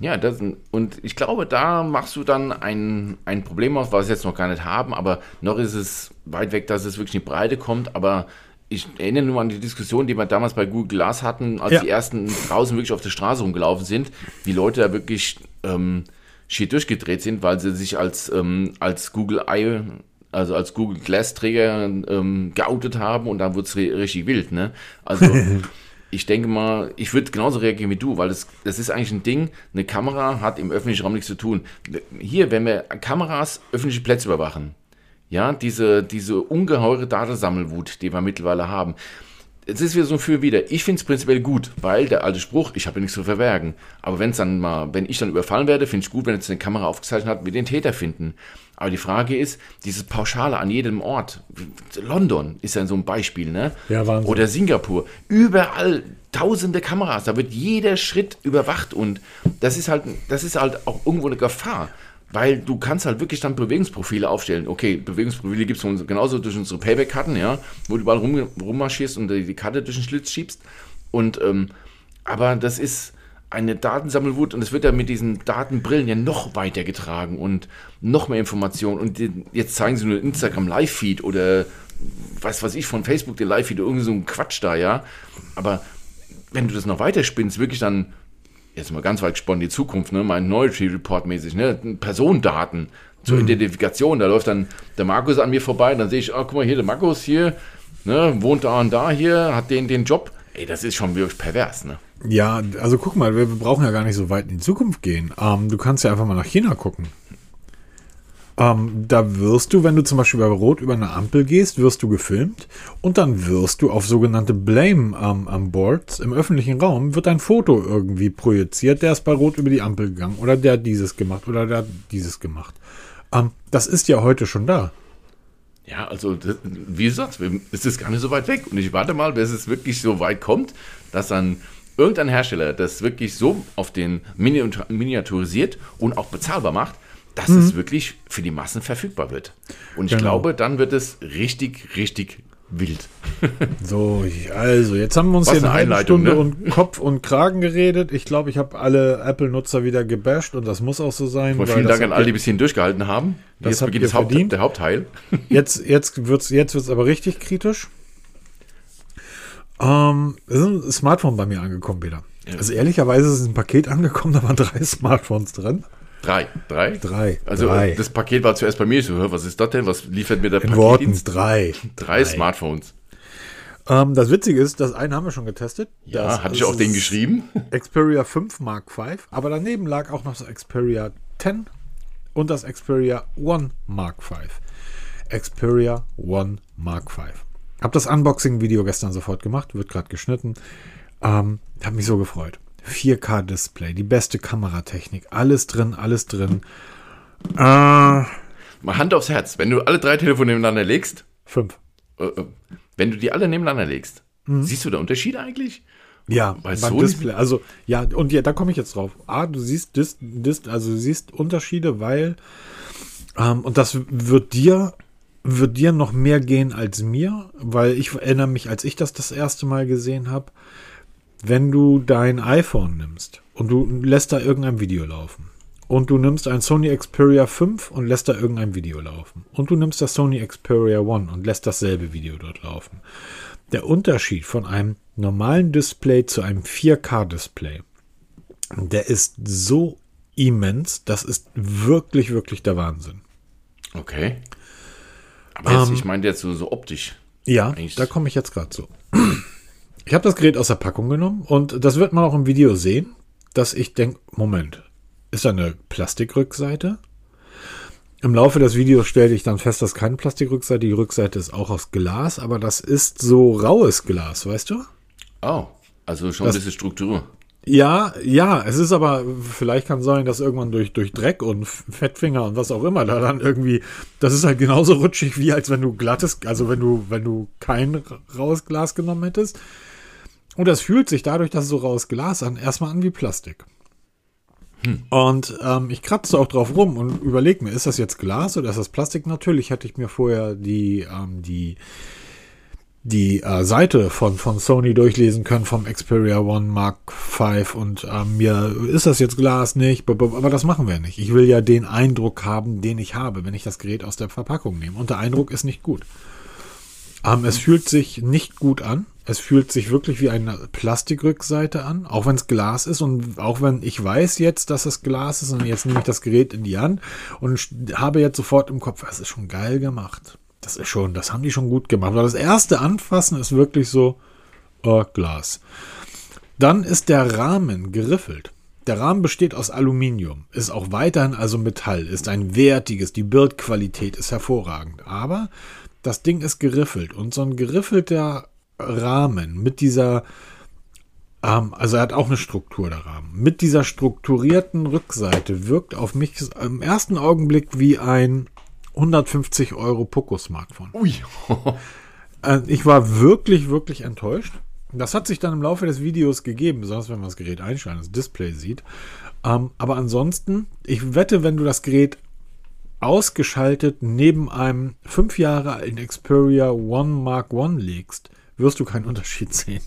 Ja, das, und ich glaube, da machst du dann ein, ein Problem aus, was wir jetzt noch gar nicht haben, aber noch ist es weit weg, dass es wirklich in die Breite kommt, aber ich erinnere nur an die Diskussion, die wir damals bei Google Glass hatten, als ja. die ersten draußen wirklich auf der Straße rumgelaufen sind, wie Leute da wirklich ähm, schier durchgedreht sind, weil sie sich als, ähm, als Google Eye, also als Google Glass Träger ähm, geoutet haben und dann wurde es richtig wild, ne? Also (laughs) ich denke mal, ich würde genauso reagieren wie du, weil das, das ist eigentlich ein Ding, eine Kamera hat im öffentlichen Raum nichts zu tun. Hier, wenn wir Kameras öffentliche Plätze überwachen, ja, diese, diese ungeheure Datensammelwut, die wir mittlerweile haben, es ist wieder so ein Für wieder. Ich finde es prinzipiell gut, weil der alte Spruch, ich habe nichts zu verbergen. Aber wenn es dann mal, wenn ich dann überfallen werde, finde ich gut, wenn jetzt eine Kamera aufgezeichnet hat, wir den Täter finden. Aber die Frage ist, dieses Pauschale an jedem Ort. London ist ja so ein Beispiel, ne? Ja, Wahnsinn. Oder Singapur. Überall tausende Kameras, da wird jeder Schritt überwacht und das ist halt, das ist halt auch irgendwo eine Gefahr. Weil du kannst halt wirklich dann Bewegungsprofile aufstellen. Okay, Bewegungsprofile gibt es genauso durch unsere Payback-Karten, ja, wo du überall rum, rummarschierst und die Karte durch den Schlitz schiebst. Und ähm, aber das ist eine Datensammelwut und es wird ja mit diesen Datenbrillen ja noch weiter getragen und noch mehr Informationen. Und die, jetzt zeigen sie nur Instagram Live-Feed oder was weiß ich von Facebook, den Live-Feed oder irgendwie so ein Quatsch da, ja. Aber wenn du das noch weiter spinnst, wirklich dann jetzt mal ganz weit gesponnen, die Zukunft, ne, mein Minority Report mäßig, ne, Personendaten zur mhm. Identifikation. Da läuft dann der Markus an mir vorbei, dann sehe ich, oh, guck mal hier, der Markus hier, ne, wohnt da und da hier, hat den, den Job. Ey, das ist schon wirklich pervers, ne? Ja, also guck mal, wir, wir brauchen ja gar nicht so weit in die Zukunft gehen. Ähm, du kannst ja einfach mal nach China gucken. Ähm, da wirst du, wenn du zum Beispiel bei Rot über eine Ampel gehst, wirst du gefilmt und dann wirst du auf sogenannte Blame ähm, am Boards im öffentlichen Raum wird ein Foto irgendwie projiziert, der ist bei Rot über die Ampel gegangen oder der hat dieses gemacht oder der hat dieses gemacht. Ähm, das ist ja heute schon da. Ja, also wie gesagt, es ist gar nicht so weit weg und ich warte mal, bis es wirklich so weit kommt, dass dann irgendein Hersteller das wirklich so auf den miniaturisiert und auch bezahlbar macht, dass mhm. es wirklich für die Massen verfügbar wird. Und ich genau. glaube, dann wird es richtig, richtig wild. (laughs) so, also jetzt haben wir uns Was hier eine, eine Stunde ne? und (laughs) Kopf und Kragen geredet. Ich glaube, ich habe alle Apple-Nutzer wieder gebasht und das muss auch so sein. Und vielen Dank an alle, die bis hierhin durchgehalten haben. Das jetzt beginnt das Haupt, der Hauptteil. (laughs) jetzt jetzt wird es jetzt wird's aber richtig kritisch. Ähm, es ist ein Smartphone bei mir angekommen wieder. Ja. Also ehrlicherweise ist ein Paket angekommen, da waren drei Smartphones drin. Drei. Drei? Drei. Also drei. das Paket war zuerst bei mir. So, was ist das denn? Was liefert mir der In Worten, drei. drei. Drei Smartphones. Ähm, das Witzige ist, das eine haben wir schon getestet. Ja, das, hatte ich auch den geschrieben. (laughs) Xperia 5 Mark V. Aber daneben lag auch noch das Xperia 10 und das Xperia One Mark V. Xperia One Mark V. Hab das Unboxing-Video gestern sofort gemacht, wird gerade geschnitten. Ähm, hab mich so gefreut. 4K-Display, die beste Kameratechnik, alles drin, alles drin. Äh, Mal Hand aufs Herz, wenn du alle drei Telefone nebeneinander legst. Fünf. Äh, äh wenn du die alle nebeneinander legst, mhm. siehst du da Unterschiede eigentlich? Ja, Bei beim Display. Also, ja, und ja, da komme ich jetzt drauf. A, du siehst, dis, dis, also du siehst Unterschiede, weil, ähm, und das wird dir, wird dir noch mehr gehen als mir, weil ich erinnere mich, als ich das das erste Mal gesehen habe, wenn du dein iPhone nimmst und du lässt da irgendein Video laufen und du nimmst ein Sony Xperia 5 und lässt da irgendein Video laufen und du nimmst das Sony Xperia 1 und lässt dasselbe Video dort laufen. Der Unterschied von einem normalen Display zu einem 4K-Display, der ist so immens, das ist wirklich, wirklich der Wahnsinn. Okay. Aber jetzt, ich meine jetzt so, so optisch. Ja, Eigentlich- da komme ich jetzt gerade zu. Ich habe das Gerät aus der Packung genommen und das wird man auch im Video sehen, dass ich denke, Moment, ist da eine Plastikrückseite? Im Laufe des Videos stellte ich dann fest, dass keine Plastikrückseite, die Rückseite ist auch aus Glas, aber das ist so raues Glas, weißt du? Oh, also schon Das- ein bisschen Struktur. Ja, ja, es ist aber, vielleicht kann sein, dass irgendwann durch, durch Dreck und Fettfinger und was auch immer da dann irgendwie, das ist halt genauso rutschig wie als wenn du glattes, also wenn du, wenn du kein raues Glas genommen hättest. Und das fühlt sich dadurch, dass es so raues Glas an, erstmal an wie Plastik. Und ähm, ich kratze auch drauf rum und überlege mir, ist das jetzt Glas oder ist das Plastik? Natürlich hätte ich mir vorher die, ähm, die, die äh, Seite von, von Sony durchlesen können vom Xperia One Mark V und ähm, mir ist das jetzt Glas nicht, aber das machen wir nicht. Ich will ja den Eindruck haben, den ich habe, wenn ich das Gerät aus der Verpackung nehme. Und der Eindruck ist nicht gut. Ähm, es fühlt sich nicht gut an. Es fühlt sich wirklich wie eine Plastikrückseite an, auch wenn es Glas ist und auch wenn ich weiß jetzt, dass es Glas ist und jetzt nehme ich das Gerät in die Hand und habe jetzt sofort im Kopf, das ist schon geil gemacht. Das ist schon, das haben die schon gut gemacht. Weil das erste Anfassen ist wirklich so äh, Glas. Dann ist der Rahmen geriffelt. Der Rahmen besteht aus Aluminium, ist auch weiterhin also Metall, ist ein wertiges, die Bildqualität ist hervorragend. Aber das Ding ist geriffelt und so ein geriffelter Rahmen mit dieser, ähm, also er hat auch eine Struktur, der Rahmen, mit dieser strukturierten Rückseite wirkt auf mich im ersten Augenblick wie ein 150 Euro Poco-Smartphone. Ui. (laughs) Äh, ich war wirklich, wirklich enttäuscht. Das hat sich dann im Laufe des Videos gegeben, besonders wenn man das Gerät einschaltet, das Display sieht. Ähm, aber ansonsten, ich wette, wenn du das Gerät ausgeschaltet neben einem fünf Jahre alten Xperia One Mark One legst, wirst du keinen Unterschied sehen.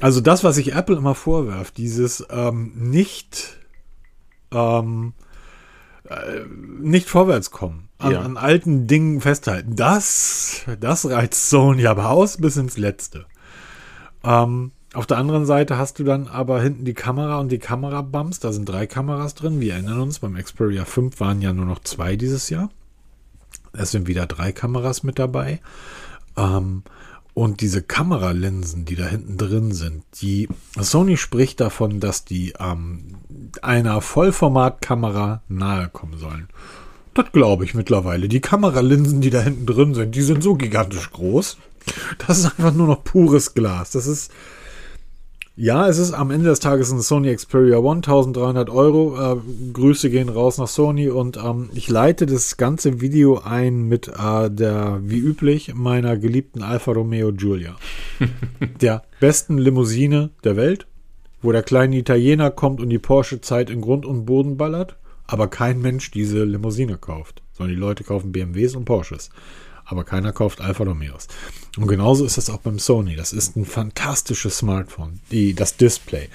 Also das, was sich Apple immer vorwirft, dieses ähm, nicht ähm, äh, nicht vorwärts kommen, an, Ja. an alten Dingen festhalten, das, das reizt Sony aber aus bis ins Letzte. Ähm, auf der anderen Seite hast du dann aber hinten die Kamera und die Kamerabumps. Da sind drei Kameras drin. Wir erinnern uns, beim Xperia 5 waren ja nur noch zwei dieses Jahr. Es sind wieder drei Kameras mit dabei. Ähm, und diese Kameralinsen, die da hinten drin sind, die Sony spricht davon, dass die ähm, einer Vollformatkamera nahe kommen sollen. Das glaube ich mittlerweile. Die Kameralinsen, die da hinten drin sind, die sind so gigantisch groß. Das ist einfach nur noch pures Glas. Das ist ja, es ist am Ende des Tages ein Sony Xperia One, 1300 Euro. Äh, Grüße gehen raus nach Sony und ähm, ich leite das ganze Video ein mit äh, der, wie üblich, meiner geliebten Alfa Romeo Giulia. (laughs) der besten Limousine der Welt, wo der kleine Italiener kommt und die Porsche-Zeit in Grund und Boden ballert, aber kein Mensch diese Limousine kauft, sondern die Leute kaufen BMWs und Porsches. Aber keiner kauft Alfa Romeos. Und genauso ist das auch beim Sony. Das ist ein fantastisches Smartphone. Die, das Display,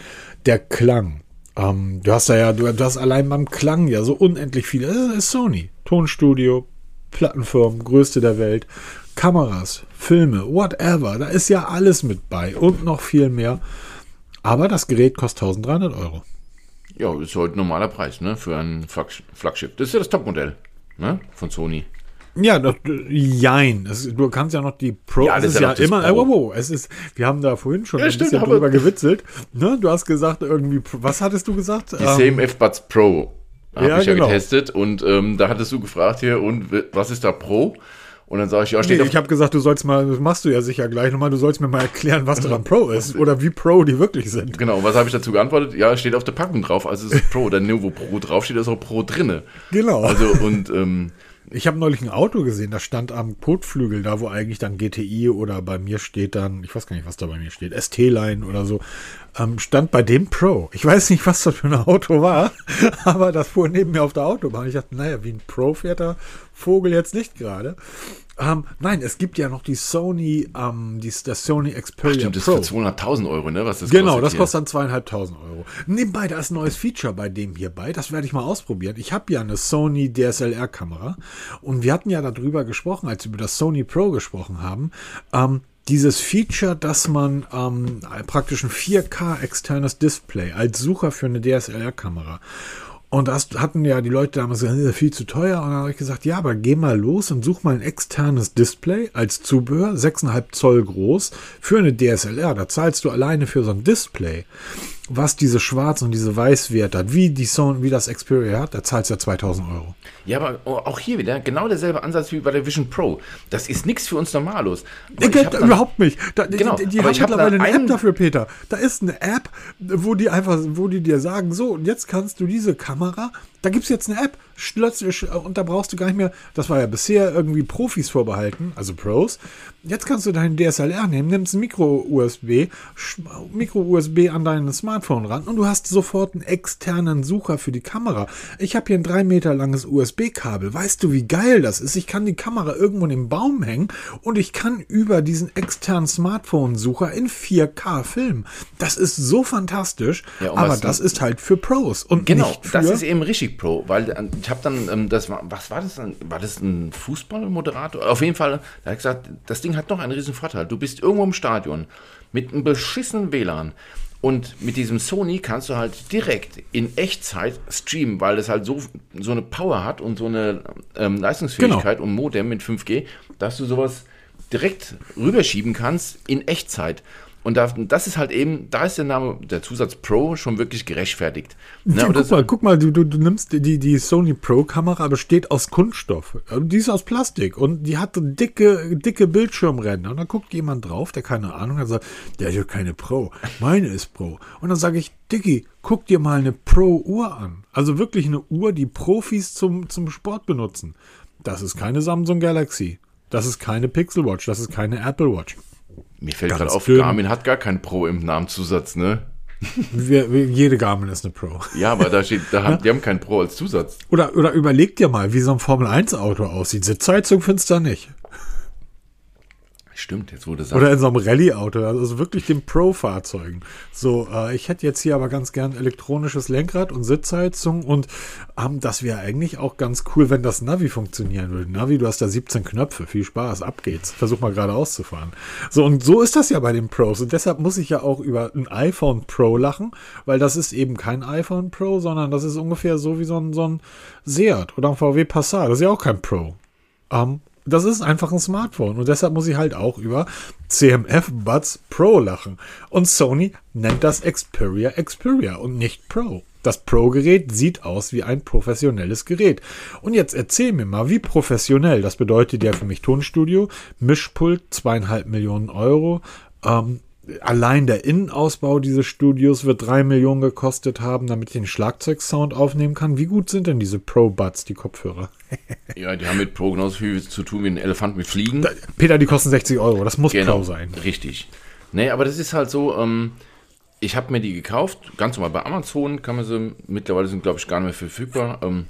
der Klang. Ähm, du hast da ja, du, du hast allein beim Klang ja so unendlich viele. Das ist Sony. Tonstudio, Plattenfirmen, größte der Welt, Kameras, Filme, whatever. Da ist ja alles mit bei und noch viel mehr. Aber das Gerät kostet 1300 Euro. Ja, ist heute normaler Preis, ne? Für ein Flaggschiff. Das ist ja das Topmodell, ne? Von Sony. Ja, das, jein. Es, du kannst ja noch die Pro. Ja, es das ist ist ja ja das immer. Pro. Wow, wow, es ist. Wir haben da vorhin schon Ja, ein stimmt, bisschen drüber gewitzelt. Ne? Du hast gesagt irgendwie. Was hattest du gesagt? Die Same F-Buds Pro habe ja, ich ja genau. getestet und ähm, da hattest du gefragt hier, und was ist da Pro? Und dann sage ich, ja, steht Nee, auf ich habe gesagt, du sollst mal, das machst du ja sicher gleich nochmal, du sollst mir mal erklären, was daran Pro ist oder wie Pro die wirklich sind. Genau, was habe ich dazu geantwortet? Ja, steht auf der Packung drauf, also es ist Pro. Dann nur, wo Pro draufsteht, ist auch Pro drinne. Genau. Also und ähm, Ich habe neulich ein Auto gesehen, das stand am Kotflügel, da wo eigentlich dann GTI oder bei mir steht dann, ich weiß gar nicht, was da bei mir steht, ST-Line oder so, ähm, stand bei dem Pro. Ich weiß nicht, was das für ein Auto war, (laughs) aber das fuhr neben mir auf der Autobahn. Ich dachte, naja, wie ein Pro fährt der Vogel jetzt nicht gerade. Ähm, nein, es gibt ja noch die Sony, ähm, die, das Sony Xperia stimmt, das Pro. ist für 200.000 Euro, ne? Was das Genau, das kostet dann zweieinhalbtausend Euro. Nebenbei, da ist ein neues Feature bei dem hierbei. Das werde ich mal ausprobieren. Ich habe ja eine Sony DSLR-Kamera und wir hatten ja darüber gesprochen, als wir über das Sony Pro gesprochen haben. Ähm, dieses Feature, dass man ähm, praktisch ein 4K externes Display als Sucher für eine DSLR-Kamera Und das hatten ja die Leute damals gesagt, viel zu teuer. Und dann habe ich gesagt, ja, aber geh mal los und such mal ein externes Display als Zubehör, 6,5 Zoll groß, für eine DSLR. Da zahlst du alleine für so ein Display was diese Schwarz- und diese Weißwert hat, wie die Sony, wie das Xperia hat, da zahlst du ja 2000 Euro. Ja, aber auch hier wieder genau derselbe Ansatz wie bei der Vision Pro. Das ist nichts für uns Normalos. Ich dann, überhaupt nicht. Da, genau, die, die haben ich mittlerweile eine App dafür, Peter. Da ist eine App, wo die einfach, wo die dir sagen, so, und jetzt kannst du diese Kamera da gibt es jetzt eine App und da brauchst du gar nicht mehr, das war ja bisher irgendwie Profis vorbehalten, also Pros. Jetzt kannst du deinen DSLR nehmen, nimmst ein Micro-USB, Micro-USB an dein Smartphone ran und du hast sofort einen externen Sucher für die Kamera. Ich habe hier ein drei Meter langes USB-Kabel. Weißt du, wie geil das ist? Ich kann die Kamera irgendwo in den Baum hängen und ich kann über diesen externen Smartphone-Sucher in 4K filmen. Das ist so fantastisch, ja, aber das ist halt für Pros und genau, nicht für das ist eben richtig Pro, weil äh, ich habe dann, ähm, das war, was war das dann? War das ein Fußballmoderator? Auf jeden Fall, da hat gesagt, das Ding hat noch einen riesen Vorteil. Du bist irgendwo im Stadion mit einem beschissenen WLAN und mit diesem Sony kannst du halt direkt in Echtzeit streamen, weil das halt so, so eine Power hat und so eine ähm, Leistungsfähigkeit genau. und Modem mit 5G, dass du sowas direkt rüberschieben kannst in Echtzeit. Und da, das ist halt eben, da ist der Name, der Zusatz Pro schon wirklich gerechtfertigt. Ne? Ja, guck, mal, guck mal, du, du, du nimmst die, die Sony Pro-Kamera, besteht aus Kunststoff. Die ist aus Plastik und die hat dicke, dicke Bildschirmränder. Und da guckt jemand drauf, der keine Ahnung hat, sagt, der ist ja keine Pro. Meine ist Pro. Und dann sage ich, Dicky, guck dir mal eine Pro-Uhr an. Also wirklich eine Uhr, die Profis zum, zum Sport benutzen. Das ist keine Samsung Galaxy. Das ist keine Pixel Watch. Das ist keine Apple Watch. Mir fällt gerade auf, dünn. Garmin hat gar keinen Pro im Namenszusatz, ne? Wir, wir, jede Garmin ist eine Pro. Ja, aber da steht, da haben, die haben keinen Pro als Zusatz. Oder, oder überleg dir mal, wie so ein Formel-1-Auto aussieht. Sitzheizung findest du da nicht. Stimmt, jetzt wurde es. Oder in so einem Rallye-Auto, also wirklich den Pro-Fahrzeugen. So, äh, ich hätte jetzt hier aber ganz gern elektronisches Lenkrad und Sitzheizung und ähm, das wäre eigentlich auch ganz cool, wenn das Navi funktionieren würde. Navi, du hast da 17 Knöpfe, viel Spaß, ab geht's. Versuch mal geradeaus zu fahren. So, und so ist das ja bei den Pros und deshalb muss ich ja auch über ein iPhone Pro lachen, weil das ist eben kein iPhone Pro, sondern das ist ungefähr so wie so ein, so ein Seat oder ein VW Passat. Das ist ja auch kein Pro. Ähm, das ist einfach ein Smartphone und deshalb muss ich halt auch über CMF Buds Pro lachen. Und Sony nennt das Xperia Xperia und nicht Pro. Das Pro-Gerät sieht aus wie ein professionelles Gerät. Und jetzt erzähl mir mal, wie professionell. Das bedeutet ja für mich Tonstudio, Mischpult, zweieinhalb Millionen Euro, ähm, allein der Innenausbau dieses Studios wird drei Millionen gekostet haben, damit ich den Schlagzeugsound aufnehmen kann. Wie gut sind denn diese Pro Buds, die Kopfhörer? (laughs) ja, die haben mit Pro genauso viel zu tun wie ein Elefant mit Fliegen. Da, Peter, die kosten 60 Euro. Das muss genau, Pro sein. Richtig. Nee, aber das ist halt so, ähm, ich habe mir die gekauft, ganz normal bei Amazon kann man sie, mittlerweile sind glaube ich gar nicht mehr verfügbar. Ähm,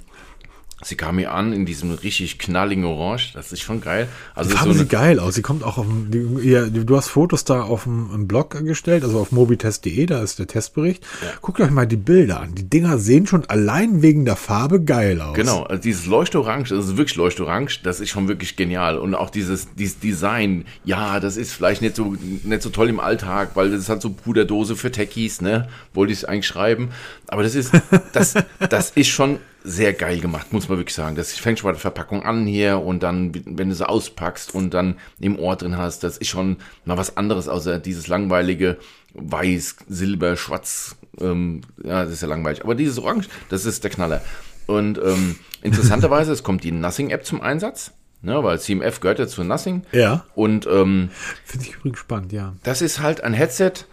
Sie kam mir an in diesem richtig knalligen Orange. Das ist schon geil. Also Farbe so sieht geil aus. Sie kommt auch auf dem, ja, du hast Fotos da auf dem Blog gestellt, also auf mobitest.de, da ist der Testbericht. Ja. Guckt euch mal die Bilder an. Die Dinger sehen schon allein wegen der Farbe geil aus. Genau, also dieses Leuchtorange, das ist wirklich Leuchtorange, das ist schon wirklich genial. Und auch dieses, dieses Design, ja, das ist vielleicht nicht so, nicht so toll im Alltag, weil das hat so Puderdose für Techies, ne? Wollte ich es eigentlich schreiben. Aber das ist, das, das ist schon sehr geil gemacht, muss man wirklich sagen. Das fängt schon bei der Verpackung an hier und dann, wenn du sie auspackst und dann im Ohr drin hast, das ist schon mal was anderes, außer dieses langweilige Weiß, Silber, Schwarz. Ähm, ja, das ist ja langweilig. Aber dieses Orange, das ist der Knaller. Und ähm, interessanterweise, es kommt die Nothing-App zum Einsatz. Ne, weil CMF gehört ja zu Nothing. Ja. Und ähm, finde ich übrigens spannend, ja. Das ist halt ein Headset,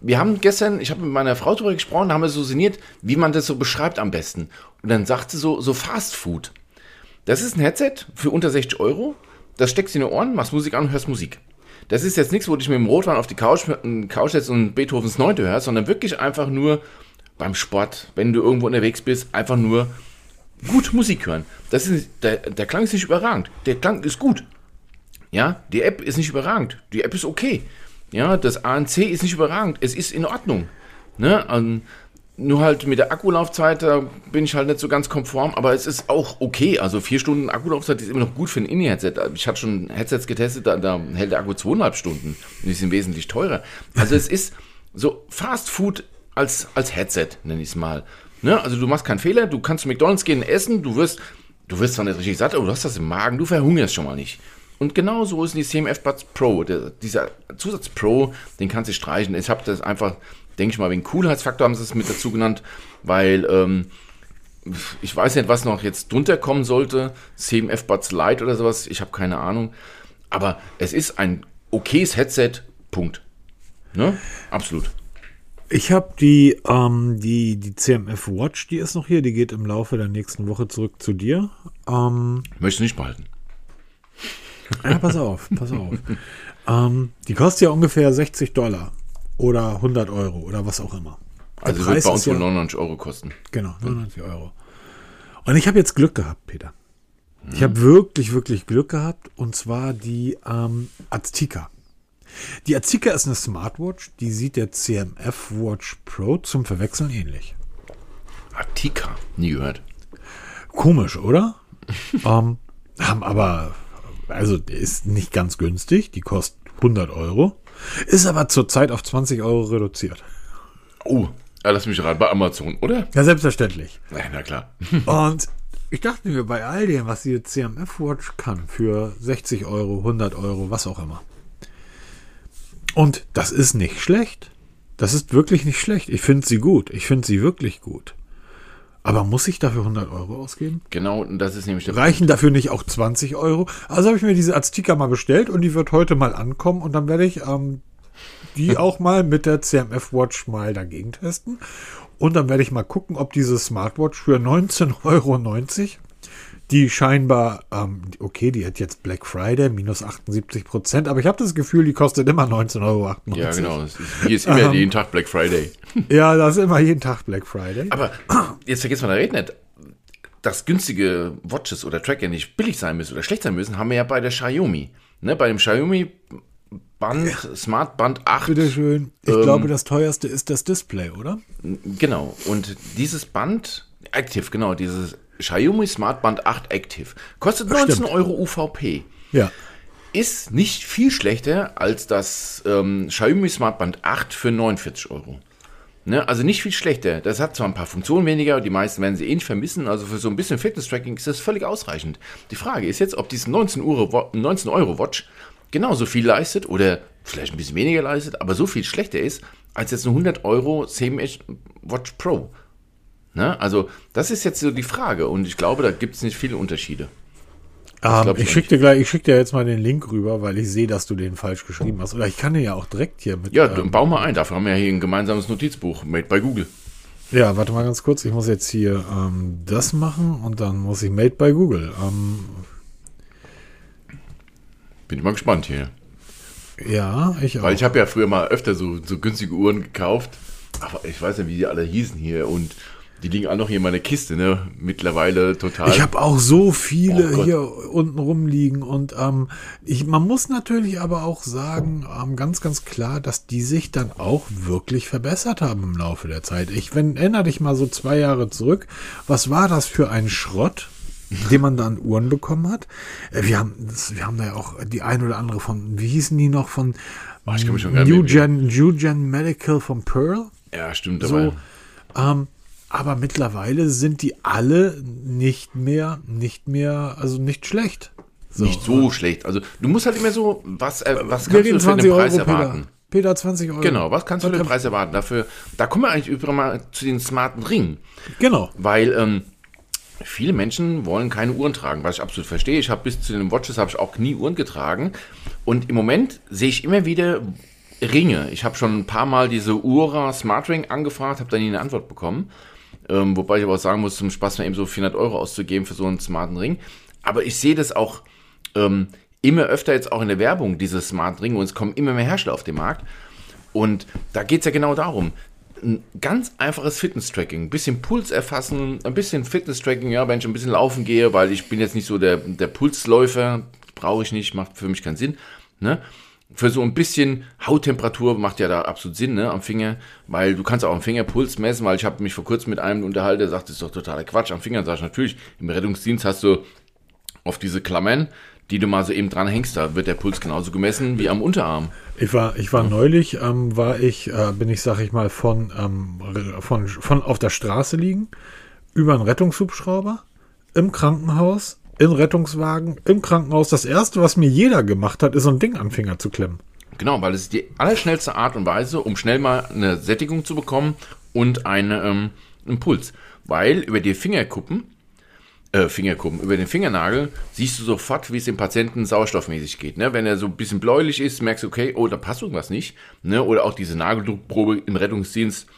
wir haben gestern, ich habe mit meiner Frau darüber gesprochen, da haben wir so sinniert, wie man das so beschreibt am besten. Und dann sagt sie so, so Fast Food. Das ist ein Headset für unter 60 Euro. Das steckst du in die Ohren, machst Musik an und hörst Musik. Das ist jetzt nichts, wo ich mit dem Rotwein auf die Couch, Couch setze und Beethovens Neunte hörst, sondern wirklich einfach nur beim Sport, wenn du irgendwo unterwegs bist, einfach nur gut Musik hören. Das ist, der, der Klang ist nicht überragend. Der Klang ist gut. Ja, die App ist nicht überragend. Die App ist okay. Ja, das ANC ist nicht überragend. Es ist in Ordnung. Ne? Und nur halt mit der Akkulaufzeit, da bin ich halt nicht so ganz konform, aber es ist auch okay. Also vier Stunden Akkulaufzeit ist immer noch gut für ein In-Headset. Ich hatte schon Headsets getestet, da, da hält der Akku zweieinhalb Stunden und die sind wesentlich teurer. Also es ist so Fast Food als, als Headset, nenne ich es mal. Ne? Also du machst keinen Fehler, du kannst zu McDonalds gehen, essen, du wirst, du wirst zwar nicht richtig satt, aber du hast das im Magen, du verhungerst schon mal nicht. Und genau so ist die CMF Buds Pro. Der, dieser Zusatz Pro, den kannst du streichen. Ich habe das einfach, denke ich mal, wegen Coolheitsfaktor haben sie es mit dazu genannt, weil ähm, ich weiß nicht, was noch jetzt drunter kommen sollte. CMF Buds Lite oder sowas, ich habe keine Ahnung. Aber es ist ein okayes Headset, Punkt. Ne? Absolut. Ich habe die, ähm, die, die CMF Watch, die ist noch hier, die geht im Laufe der nächsten Woche zurück zu dir. Ähm, Möchtest du nicht behalten? Ja, pass auf, pass auf. ähm, die kostet ja ungefähr 60 Dollar oder 100 Euro oder was auch immer. Der Also wird Preis bei uns wohl ja- 99 Euro kosten. Genau, 99 Euro. Und ich habe jetzt Glück gehabt, Peter. Ich habe wirklich, wirklich Glück gehabt. Und zwar die ähm, Aztika. Die Aztika ist eine Smartwatch, die sieht der CMF Watch Pro zum Verwechseln ähnlich. Atika, nie gehört. Komisch, oder? (laughs) ähm, haben aber, also der ist nicht ganz günstig, die kostet 100 Euro, ist aber zurzeit auf 20 Euro reduziert. Oh, ja, lass mich raten, bei Amazon, oder? Ja, selbstverständlich. Ja, na klar. (laughs) Und ich dachte mir, bei all dem, was die CMF Watch kann, für 60 Euro, 100 Euro, was auch immer. Und das ist nicht schlecht. Das ist wirklich nicht schlecht. Ich finde sie gut. Ich finde sie wirklich gut. Aber muss ich dafür 100 Euro ausgeben? Genau, und das ist nämlich der Reichen dafür nicht auch 20 Euro? Also habe ich mir diese Aztika mal bestellt und die wird heute mal ankommen und dann werde ich ähm, die (laughs) auch mal mit der CMF Watch mal dagegen testen. Und dann werde ich mal gucken, ob diese Smartwatch für 19,90 Euro, die scheinbar, ähm, okay, die hat jetzt Black Friday, minus 78 Prozent, aber ich habe das Gefühl, die kostet immer 19,98 Euro. Ja, genau. Ist, hier ist immer jeden Tag Black Friday. (laughs) Ja, das ist immer jeden Tag Black Friday. Aber (clears throat) jetzt vergisst man der Red nicht. Dass günstige Watches oder Tracker nicht billig sein müssen oder schlecht sein müssen, haben wir ja bei der Xiaomi. Ne, bei dem Xiaomi Band, Smart Band 8. Bitteschön. Ich Ähm, glaube, das teuerste ist das Display, oder? Genau. Und dieses Band, Active, genau, dieses Xiaomi Smart Band 8 Active, kostet 19 Stimmt. Euro UVP. Ja. Ist nicht viel schlechter als das ähm, Xiaomi Smart Band 8 für 49 Euro. Ne? Also nicht viel schlechter. Das hat zwar ein paar Funktionen weniger, die meisten werden sie eh nicht vermissen. Also für so ein bisschen Fitness-Tracking ist das völlig ausreichend. Die Frage ist jetzt, ob diese 19 Euro, Wa- 19 Euro Watch genauso viel leistet oder vielleicht ein bisschen weniger leistet, aber so viel schlechter ist als jetzt eine 100 Euro CMH Watch Pro. Ne? Also das ist jetzt so die Frage und ich glaube, da gibt es nicht viele Unterschiede. Ähm, glaub ich ich schicke dir gleich, ich schicke dir jetzt mal den Link rüber, weil ich sehe, dass du den falsch geschrieben hast. Oder ich kann den ja auch direkt hier mit. Ja, ähm, bau mal ein. Dafür haben wir ja hier ein gemeinsames Notizbuch, made by Google. ja, warte mal ganz kurz. Ich muss jetzt hier ähm, das machen und dann muss ich Made by Google. Ähm, Bin ich mal gespannt hier. ja, ich auch. Weil ich habe ja früher mal öfter so, so günstige Uhren gekauft. Aber ich weiß ja, wie die alle hießen hier. Und die liegen alle noch hier in meiner Kiste, ne? Mittlerweile total. Ich habe auch so viele Oh hier unten rumliegen und ähm, ich, man muss natürlich aber auch sagen, ähm, ganz, ganz klar, dass die sich dann auch wirklich verbessert haben im Laufe der Zeit. Ich wenn, erinnere dich mal so zwei Jahre zurück. Was war das für ein Schrott? den man da an Uhren bekommen hat. Äh, Wir haben, das, wir haben da ja auch die ein oder andere von, wie hießen die noch von Oh, New Gen, New Gen Medical von Pearl? ja, stimmt. So, ähm, aber mittlerweile sind die alle nicht mehr, nicht mehr, also nicht schlecht. So. nicht so schlecht. Also du musst halt immer so, was, äh, was Wir kannst du für 20 den Euro, Preis erwarten? Peter. Peter, 20 Euro. Genau, was kannst du für den Was- Preis erwarten? Dafür, da kommen wir eigentlich übrigens mal zu den smarten Ringen. Genau. Weil ähm, viele Menschen wollen keine Uhren tragen, was ich absolut verstehe. Ich habe bis zu den Watches habe ich auch nie Uhren getragen. Und im Moment sehe ich immer wieder Ringe. Ich habe schon ein paar Mal diese Ura Smart Ring angefragt, habe dann nie eine Antwort bekommen. Ähm, wobei ich aber auch sagen muss, zum Spaß mal eben so 400 Euro auszugeben für so einen smarten Ring. Aber ich sehe das auch ähm, immer öfter jetzt auch in der Werbung, diese Smart Ringe. Und es kommen immer mehr Hersteller auf den Markt. Und da geht es ja genau darum. Ein ganz einfaches Fitness-Tracking, ein bisschen Puls erfassen, ein bisschen Fitness-Tracking, ja, wenn ich ein bisschen laufen gehe, weil ich bin jetzt nicht so der, der Pulsläufer, brauche ich nicht, macht für mich keinen Sinn. Ne? Für so ein bisschen Hauttemperatur macht ja da absolut Sinn, ne, am Finger, weil du kannst auch am Finger Puls messen, weil ich habe mich vor kurzem mit einem unterhalten, der sagt, das ist doch totaler Quatsch am Finger. Sag ich natürlich, im Rettungsdienst hast du auf diese Klammern, die du mal so eben dran hängst. Da wird der Puls genauso gemessen wie am Unterarm. Ich war, ich war neulich, ähm, war ich, äh, bin ich, sag ich mal, von, ähm, von, von auf der Straße liegen, über einen Rettungshubschrauber, im Krankenhaus, in Rettungswagen, im Krankenhaus. Das erste, was mir jeder gemacht hat, ist so ein Ding am Finger zu klemmen. Genau, weil es ist die allerschnellste Art und Weise, um schnell mal eine Sättigung zu bekommen und eine, ähm, einen Puls. Weil über die Fingerkuppen äh, Fingerkuppen, über den Fingernagel siehst du sofort, wie es dem Patienten sauerstoffmäßig geht. Ne? Wenn er so ein bisschen bläulich ist, merkst du, okay, oh, da passt irgendwas nicht. Ne? Oder auch diese Nageldruckprobe im Rettungsdienst.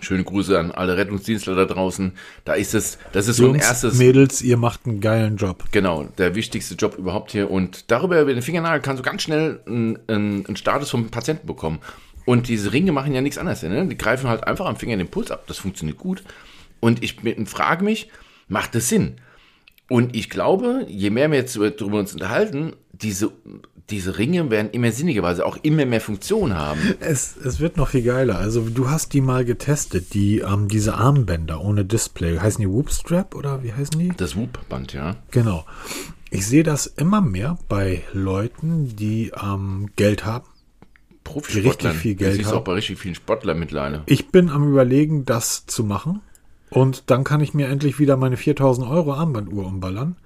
Schöne Grüße an alle Rettungsdienstler da draußen. Da ist es, das ist so ein Jungs, erstes. Mädels, ihr macht einen geilen Job. Genau, der wichtigste Job überhaupt hier. Und darüber über den Fingernagel kannst du ganz schnell einen, einen, einen Status vom Patienten bekommen. Und diese Ringe machen ja nichts anderes. Ne? Die greifen halt einfach am Finger den Puls ab. Das funktioniert gut. Und ich frage mich, macht das Sinn? Und ich glaube, je mehr wir jetzt darüber uns unterhalten, diese, diese Ringe werden immer sinniger, weil sie auch immer mehr Funktion haben. Es, es wird noch viel geiler. Also du hast die mal getestet, die ähm, diese Armbänder ohne Display. Heißen die Whoopstrap oder wie heißen die? Das Whoop-Band, ja. Genau. Ich sehe das immer mehr bei Leuten, die ähm, Geld haben. Profisportlern. Richtig viel Geld du haben. auch bei richtig vielen Sportlern mittlerweile. Ich bin am überlegen, das zu machen. Und dann kann ich mir endlich wieder meine 4000 Euro Armbanduhr umballern.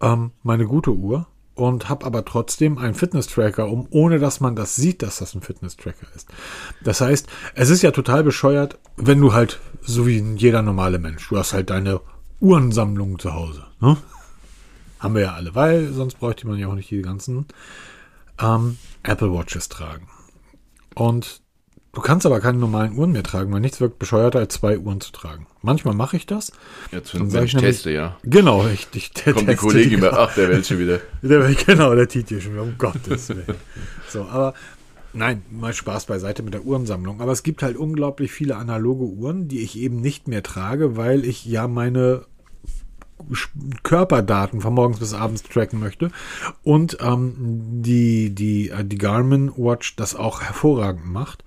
Ähm, meine gute Uhr. Und habe aber trotzdem einen Fitness-Tracker um, ohne dass man das sieht, dass das ein Fitness-Tracker ist. Das heißt, es ist ja total bescheuert, wenn du halt, so wie jeder normale Mensch, du hast halt deine Uhrensammlung zu Hause. Ne? Haben wir ja alle, weil sonst bräuchte man ja auch nicht die ganzen ähm, Apple Watches tragen. Und du kannst aber keine normalen Uhren mehr tragen, weil nichts wirkt bescheuerter als zwei Uhren zu tragen. Manchmal mache ich das. Jetzt, wenn, ich ich nämlich- teste, ja. Genau, ich, ich der Kommt die teste Kollegin gerade. mehr, ach, der welche wieder. (laughs) Der, genau, der Titi schon wieder, um Gottes Willen. So, aber nein, mal Spaß beiseite mit der Uhrensammlung. Aber es gibt halt unglaublich viele analoge Uhren, die ich eben nicht mehr trage, weil ich ja meine Körperdaten von morgens bis abends tracken möchte. Und ähm, die, die, äh, die Garmin Watch das auch hervorragend macht.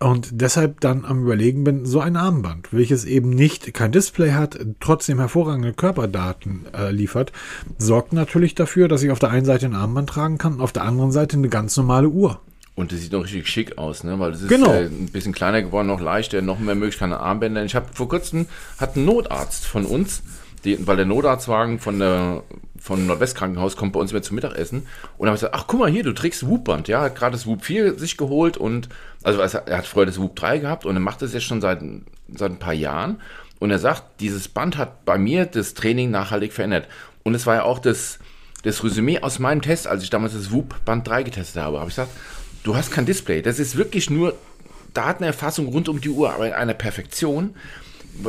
Und deshalb dann am Überlegen bin, so ein Armband, welches eben nicht kein Display hat, trotzdem hervorragende Körperdaten äh, liefert, sorgt natürlich dafür, dass ich auf der einen Seite ein Armband tragen kann und auf der anderen Seite eine ganz normale Uhr. Und das sieht noch richtig schick aus, ne? Weil es ist Genau. äh, ein bisschen kleiner geworden, noch leichter, noch mehr Möglichkeiten an Armbändern. Ich habe vor kurzem hat ein Notarzt von uns, die, weil der Notarztwagen von der von Nordwestkrankenhaus kommt bei uns immer zum Mittagessen. Und dann habe ich gesagt, ach guck mal hier, du trägst Whoop-Band, ja, hat gerade das Whoop 4 sich geholt und also er hat- er früher das Whoop 3 gehabt und er macht das jetzt schon seit, seit ein paar Jahren. Und er sagt, dieses Band hat bei mir das Training nachhaltig verändert. Und es war ja auch das das Resümee aus meinem Test, als ich damals das Whoop Band 3 getestet habe, habe ich gesagt, du hast kein Display. Das ist wirklich nur Datenerfassung rund um die Uhr, aber in einer Perfektion.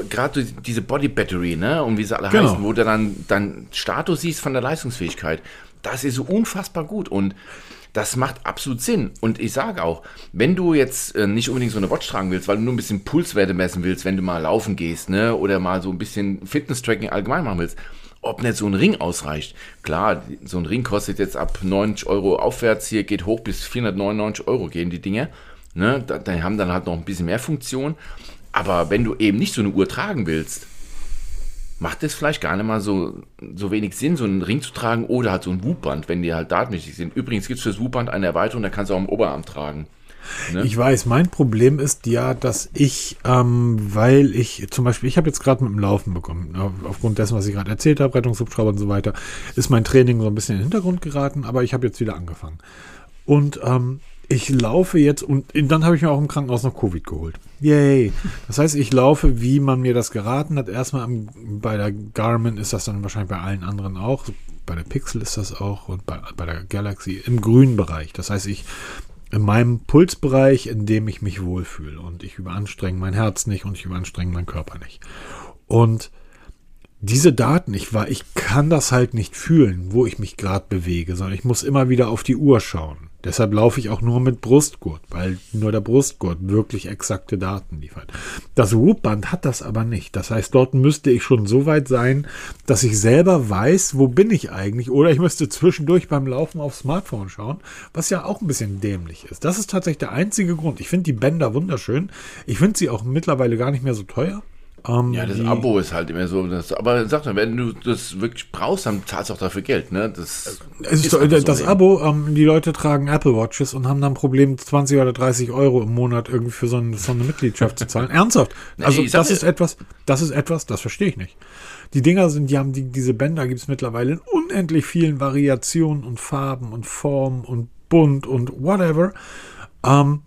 Gerade die- diese Body Battery, ne, und wie sie alle Genau. heißen, wo du dann, dann Status siehst von der Leistungsfähigkeit. Das ist so unfassbar gut und das macht absolut Sinn. Und ich sage auch, wenn du jetzt äh, nicht unbedingt so eine Watch tragen willst, weil du nur ein bisschen Pulswerte messen willst, wenn du mal laufen gehst, ne, oder mal so ein bisschen Fitness-Tracking allgemein machen willst, ob nicht so ein Ring ausreicht. Klar, so ein Ring kostet jetzt ab 90 Euro aufwärts, hier geht hoch bis 499 Euro gehen die Dinge. Ne, da, die haben dann halt noch ein bisschen mehr Funktion. Aber wenn du eben nicht so eine Uhr tragen willst, macht es vielleicht gar nicht mal so, so wenig Sinn, so einen Ring zu tragen oder halt so ein Whoop-Band, wenn die halt datenmäßig sind. Übrigens gibt es für das Whoop-Band eine Erweiterung, da kannst du auch im Oberarm tragen. Ne? Ich weiß, mein Problem ist ja, dass ich, ähm, weil ich zum Beispiel, ich habe jetzt gerade mit dem Laufen bekommen, auf, aufgrund dessen, was ich gerade erzählt habe, Rettungshubschrauber und so weiter, ist mein Training so ein bisschen in den Hintergrund geraten, aber ich habe jetzt wieder angefangen. Und ähm, ich laufe jetzt und dann habe ich mir auch im Krankenhaus noch Covid geholt. Yay. Das heißt, ich laufe, wie man mir das geraten hat. Erstmal am, bei der Garmin ist das dann wahrscheinlich bei allen anderen auch. Bei der Pixel ist das auch und bei, bei der Galaxy im grünen Bereich. Das heißt, ich in meinem Pulsbereich, in dem ich mich wohlfühle und ich überanstrenge mein Herz nicht und ich überanstrenge meinen Körper nicht. Und diese Daten, ich war, ich kann das halt nicht fühlen, wo ich mich gerade bewege, sondern ich muss immer wieder auf die Uhr schauen. Deshalb laufe ich auch nur mit Brustgurt, weil nur der Brustgurt wirklich exakte Daten liefert. Das Whoop-Band hat das aber nicht. Das heißt, dort müsste ich schon so weit sein, dass ich selber weiß, wo bin ich eigentlich, oder ich müsste zwischendurch beim Laufen aufs Smartphone schauen, was ja auch ein bisschen dämlich ist. Das ist tatsächlich der einzige Grund. Ich finde die Bänder wunderschön. Ich finde sie auch mittlerweile gar nicht mehr so teuer. Ähm, Ja, das die- Abo ist halt immer so. Das, aber sag mal, wenn du das wirklich brauchst, dann zahlst du auch dafür Geld, ne? Das ist, so das im Abo, ähm, die Leute tragen Apple Watches und haben dann ein Problem, 20 oder 30 Euro im Monat irgendwie für so, ein, so eine Mitgliedschaft zu zahlen. (laughs) Ernsthaft. Also sag das ist etwas, das ist etwas, das verstehe ich nicht. Die Dinger sind, die haben die, diese Bänder gibt es mittlerweile in unendlich vielen Variationen und Farben und Formen und bunt und whatever. Ähm,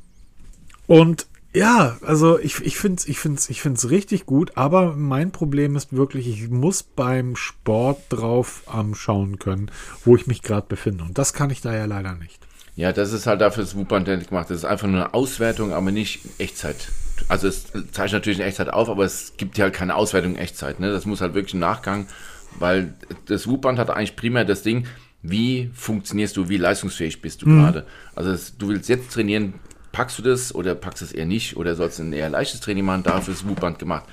und ja, also ich, ich finde es ich find's, ich find's richtig gut, aber mein Problem ist wirklich, ich muss beim Sport drauf ähm, schauen können, wo ich mich gerade befinde. Und das kann ich da ja leider nicht. Ja, das ist halt dafür das Wupband gemacht. Das ist einfach nur eine Auswertung, aber nicht Echtzeit. Also es zeichnet natürlich in Echtzeit auf, aber es gibt ja halt keine Auswertung in Echtzeit. Ne? Das muss halt wirklich im Nachgang, weil das Wupband hat eigentlich primär das Ding, wie funktionierst du, wie leistungsfähig bist du gerade. Also es, du willst jetzt trainieren, packst du das oder packst es eher nicht oder sollst du ein eher leichtes Training machen, dafür ist das Wupband gemacht.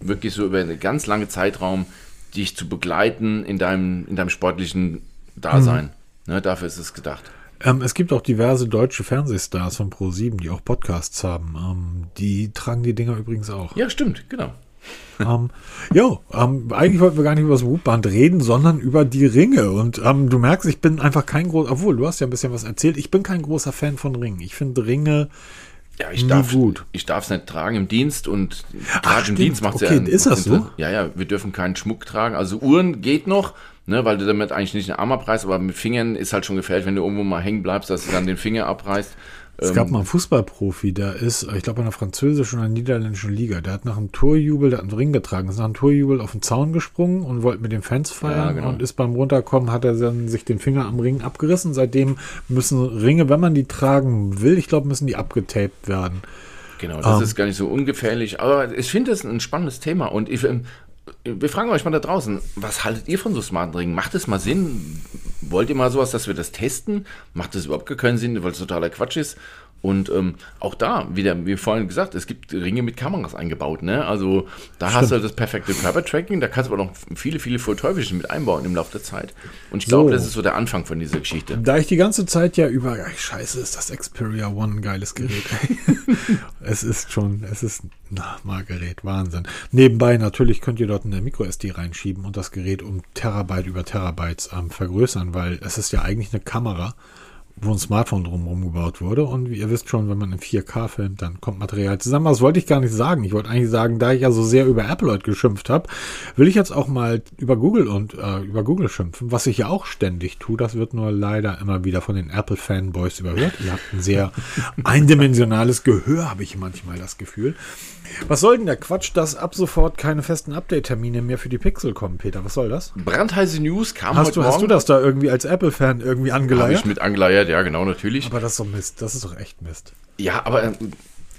Wirklich so über einen ganz langen Zeitraum dich zu begleiten in deinem, in deinem sportlichen Dasein. Ne, dafür ist es gedacht. Ähm, es gibt auch diverse deutsche Fernsehstars von Pro7, die auch Podcasts haben. Ähm, die tragen die Dinger übrigens auch. Ja, stimmt, genau. (laughs) ähm, jo, ähm, eigentlich wollten wir gar nicht über das Wutband reden, sondern über die Ringe. Und ähm, du merkst, ich bin einfach kein großer, obwohl du hast ja ein bisschen was erzählt, ich bin kein großer Fan von Ringen. Ich finde Ringe Ja, ich darf gut. ich darf es nicht tragen im Dienst und Ach, gerade im. Dienst macht es Okay, ja. ist das so? Ja, ja, wir dürfen keinen Schmuck tragen. Also Uhren geht noch, ne, weil du damit eigentlich nicht einen Arm abreißt, aber mit Fingern ist halt schon gefährlich, wenn du irgendwo mal hängen bleibst, dass du dann den Finger abreißt. Es Ähm, gab mal einen Fußballprofi, der ist, ich glaube, in der französischen oder niederländischen Liga. Der hat nach einem Torjubel, der hat einen Ring getragen, ist nach einem Torjubel auf den Zaun gesprungen und wollte mit den Fans feiern Ja, genau. und ist beim Runterkommen, hat er dann sich den Finger am Ring abgerissen. Seitdem müssen Ringe, wenn man die tragen will, ich glaube, müssen die abgetaped werden. Genau, das Ähm. ist gar nicht so ungefährlich. Aber ich finde das ein spannendes Thema. Und ich, ähm, wir fragen euch mal da draußen, was haltet ihr von so smarten Ringen? Macht es mal Sinn? Wollt ihr mal sowas, dass wir das testen? Macht es überhaupt keinen Sinn, weil es totaler Quatsch ist? Und ähm, auch da, wieder, wie vorhin gesagt, es gibt Ringe mit Kameras eingebaut. Ne? Also da hast du das perfekte Körpertracking, da kannst du aber noch viele, viele Vorteufelsche mit einbauen im Laufe der Zeit. Und ich glaube, So. das ist so der Anfang von dieser Geschichte. Da ich die ganze Zeit ja über, ey, scheiße, ist das Xperia One ein geiles Gerät. (laughs) (laughs) es ist schon, es ist na, mal Gerät, Wahnsinn. Nebenbei natürlich könnt ihr dort eine MicroSD reinschieben und das Gerät um Terabyte über Terabytes ähm, vergrößern, weil es ist ja eigentlich eine Kamera, wo ein Smartphone drumherum gebaut wurde. Und wie ihr wisst schon, wenn man in 4K filmt, dann kommt Material zusammen. Das wollte ich gar nicht sagen. Ich wollte eigentlich sagen, da ich ja so sehr über Apple heute geschimpft habe, will ich jetzt auch mal über Google und äh, über Google schimpfen, was ich ja auch ständig tue. Das wird nur leider immer wieder von den Apple-Fanboys überhört. Ihr habt ein sehr (laughs) eindimensionales Gehör, habe ich manchmal das Gefühl. Was soll denn der Quatsch, dass ab sofort keine festen Update-Termine mehr für die Pixel kommen, Peter? Was soll das? Brandheiße News kam Hast heute du, hast du Morgen. das da irgendwie als Apple-Fan irgendwie Habe angeleiert? ich mit angeleiert, ja, genau, natürlich. Aber das ist doch Mist. Das ist doch echt Mist. Ja, aber ähm,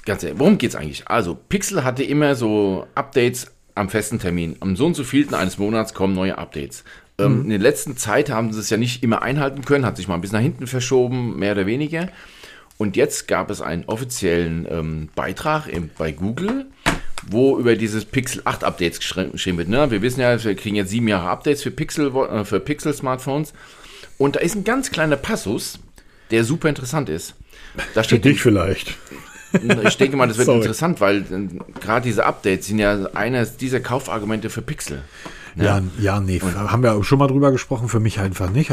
ganz ehrlich, worum geht's eigentlich? Also, Pixel hatte immer so Updates am festen Termin. Am so und so vielten eines Monats kommen neue Updates. Ähm, In der letzten Zeit haben sie es ja nicht immer einhalten können, hat sich mal ein bisschen nach hinten verschoben, mehr oder weniger. Und jetzt gab es einen offiziellen ähm, Beitrag im, bei Google, wo über dieses Pixel 8 Updates geschri- geschrieben wird. Ne? Wir wissen ja, wir kriegen jetzt sieben Jahre Updates für Pixel, äh, für Pixel Smartphones. Und da ist ein ganz kleiner Passus, der super interessant ist. Da Für steht dich vielleicht. ich denke mal, das wird (laughs) Sorry. interessant, weil äh, gerade diese Updates sind ja eines dieser Kaufargumente für Pixel. Ja, ja, nee, haben wir schon mal drüber gesprochen, für mich einfach nicht.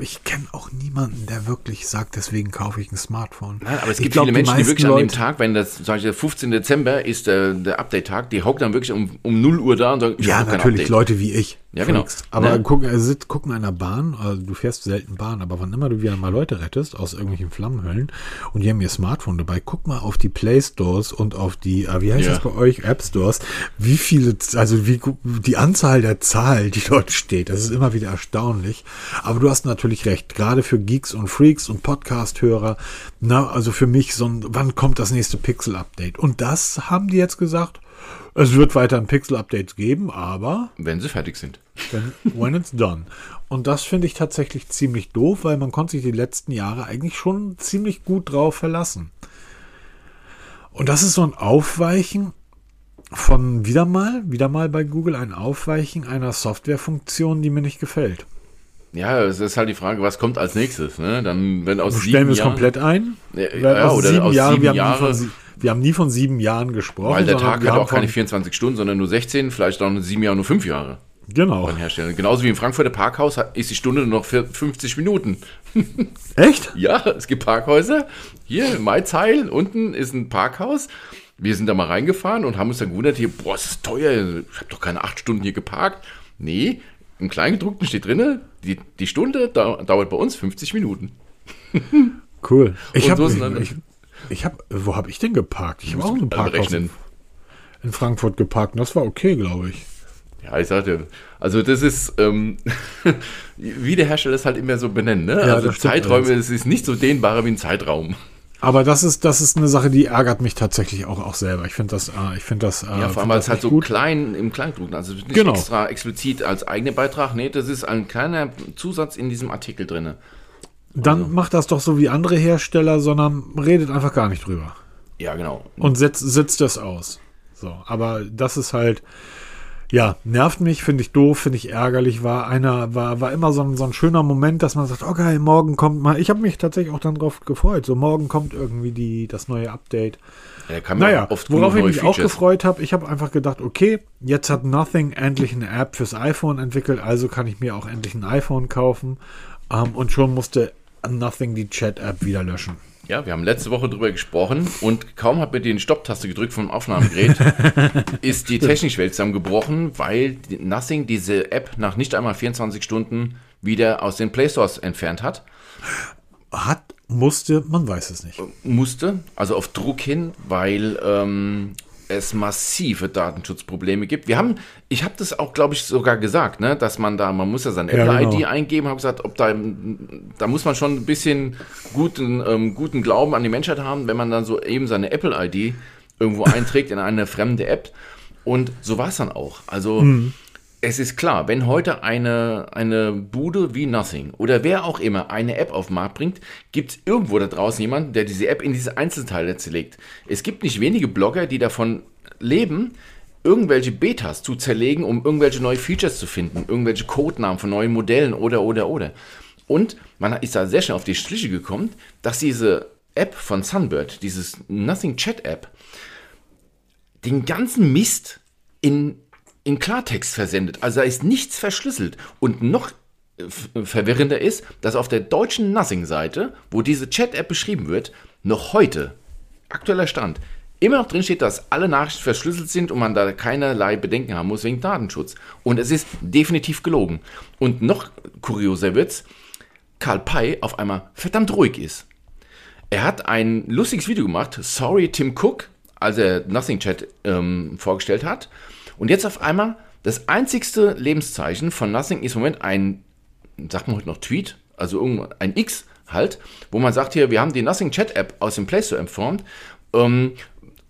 Ich kenne auch niemanden, der wirklich sagt, deswegen kaufe ich ein Smartphone. Nein, aber es gibt glaub, viele Menschen, die meisten wirklich an dem Leute- Tag, wenn das, sag ich, der 15. Dezember ist der, der Update-Tag, die hocken dann wirklich um, um 0 Uhr da und sagen, ich Ja, natürlich. Leute wie ich. Ja, genau. Freaks. Aber Ne? gucken, also sit- gucken in einer Bahn, also du fährst selten Bahn, aber wann immer du wieder mal Leute rettest aus irgendwelchen Flammenhöllen und die haben ihr Smartphone dabei, guck mal auf die Play Stores und auf die, äh, wie heißt Ja. das bei euch, App Stores, wie viele, also wie die Anzahl der Zahl, die dort steht, das ist immer wieder erstaunlich. Aber du hast natürlich recht, gerade für Geeks und Freaks und Podcast-Hörer, na, also für mich so ein, wann kommt das nächste Pixel-Update? Und das haben die jetzt gesagt, es wird weiterhin Pixel-Updates geben, aber Wenn sie fertig sind. wenn, when it's done. Und das finde ich tatsächlich ziemlich doof, weil man konnte sich die letzten Jahre eigentlich schon ziemlich gut drauf verlassen. Und das ist so ein Aufweichen von wieder mal, wieder mal bei Google ein Aufweichen einer Softwarefunktion, die mir nicht gefällt. Ja, es ist halt die Frage, was kommt als nächstes, ne? Dann, wenn aus Stellen wir es Jahren- komplett ein. Ja, ja, aus oder sieben aus Jahren, sieben wir haben Jahre, von Wir haben nie von sieben Jahren gesprochen. Weil der Tag hat auch keine von- 24 Stunden, sondern nur 16, vielleicht auch nur sieben Jahre, nur fünf Jahre Genau. Genauso wie im Frankfurter Parkhaus ist die Stunde nur noch für 50 Minuten. (laughs) Echt? Ja, es gibt Parkhäuser. Hier in Maizeil unten ist ein Parkhaus. Wir sind da mal reingefahren und haben uns dann gewundert, hier, boah, das ist teuer. Ich habe doch keine acht Stunden hier geparkt. Nee, im Kleingedruckten steht drin, die, die Stunde dau dauert bei uns 50 Minuten. (laughs) Cool. Ich habe, so ich, ich, habe, wo habe ich denn geparkt? Ich habe auch ein Parkhaus in, in Frankfurt geparkt. und Das war okay, glaube ich. Ja, ich sagte, also das ist, ähm, (laughs) wie der Hersteller es halt immer so benennt, ne? Ja, also Zeiträume, es ist nicht so dehnbarer wie ein Zeitraum. Aber das ist, das ist eine Sache, die ärgert mich tatsächlich auch, auch selber. Ich finde das, äh, ich finde das, äh, Ja, vor allem, weil es halt so gut. klein im Kleingedruckten, also nicht Genau. extra explizit als eigener Beitrag, nee, das ist ein kleiner Zusatz in diesem Artikel drin. Dann macht das doch so wie andere Hersteller, sondern redet einfach gar nicht drüber. Ja, genau. und setzt, sitzt das aus. So, aber das ist halt, ja, nervt mich, finde ich doof, finde ich ärgerlich. War einer, war, war immer so ein, so ein schöner Moment, dass man sagt, oh geil, morgen kommt mal. Ich habe mich tatsächlich auch dann drauf gefreut. So, morgen kommt irgendwie die, das neue Update. Ja, Naja, worauf ich mich auch Features. gefreut habe, ich habe einfach gedacht, okay, jetzt hat Nothing endlich eine App fürs iPhone entwickelt, also kann ich mir auch endlich ein iPhone kaufen. Ähm, und schon musste Nothing die Chat-App wieder löschen. Ja, wir haben letzte Woche drüber gesprochen und kaum hat mir die Stopptaste gedrückt vom Aufnahmegerät, (laughs) ist die Technikwelt zusammengebrochen, weil Nothing diese App nach nicht einmal 24 Stunden wieder aus den Play Stores entfernt hat. Hat, musste, man weiß es nicht. musste, also auf Druck hin, weil ähm, es massive Datenschutzprobleme gibt. Wir haben, ich habe das auch, glaube ich, sogar gesagt, ne, dass man da, man muss ja seine Ja, Apple-ID genau. eingeben, habe gesagt, ob da, da muss man schon ein bisschen guten, ähm, guten Glauben an die Menschheit haben, wenn man dann so eben seine Apple-ID irgendwo einträgt in eine fremde App. Und so war es dann auch. Also es ist klar, wenn heute eine, eine Bude wie Nothing oder wer auch immer eine App auf den Markt bringt, gibt es irgendwo da draußen jemanden, der diese App in diese Einzelteile zerlegt. Es gibt nicht wenige Blogger, die davon leben, irgendwelche Betas zu zerlegen, um irgendwelche neue Features zu finden, irgendwelche Codenamen von neuen Modellen oder, oder, oder. Und man ist da sehr schnell auf die Schliche gekommen, dass diese App von Sunbird, dieses Nothing Chat App, den ganzen Mist in, in Klartext versendet. Also da ist nichts verschlüsselt. Und noch äh, f- verwirrender ist, dass auf der deutschen Nothing-Seite, wo diese Chat-App beschrieben wird, noch heute, aktueller Stand, immer noch drin steht, dass alle Nachrichten verschlüsselt sind und man da keinerlei Bedenken haben muss wegen Datenschutz. Und es ist definitiv gelogen. Und noch kurioser wird's, Karl Pei auf einmal verdammt ruhig ist. Er hat ein lustiges Video gemacht, Sorry Tim Cook, als er Nothing Chat ähm, vorgestellt hat. Und jetzt auf einmal, das einzigste Lebenszeichen von Nothing ist im Moment ein, sagt man heute noch Tweet, also ein X halt, wo man sagt hier, wir haben die Nothing Chat App aus dem Play Store entfernt, ähm,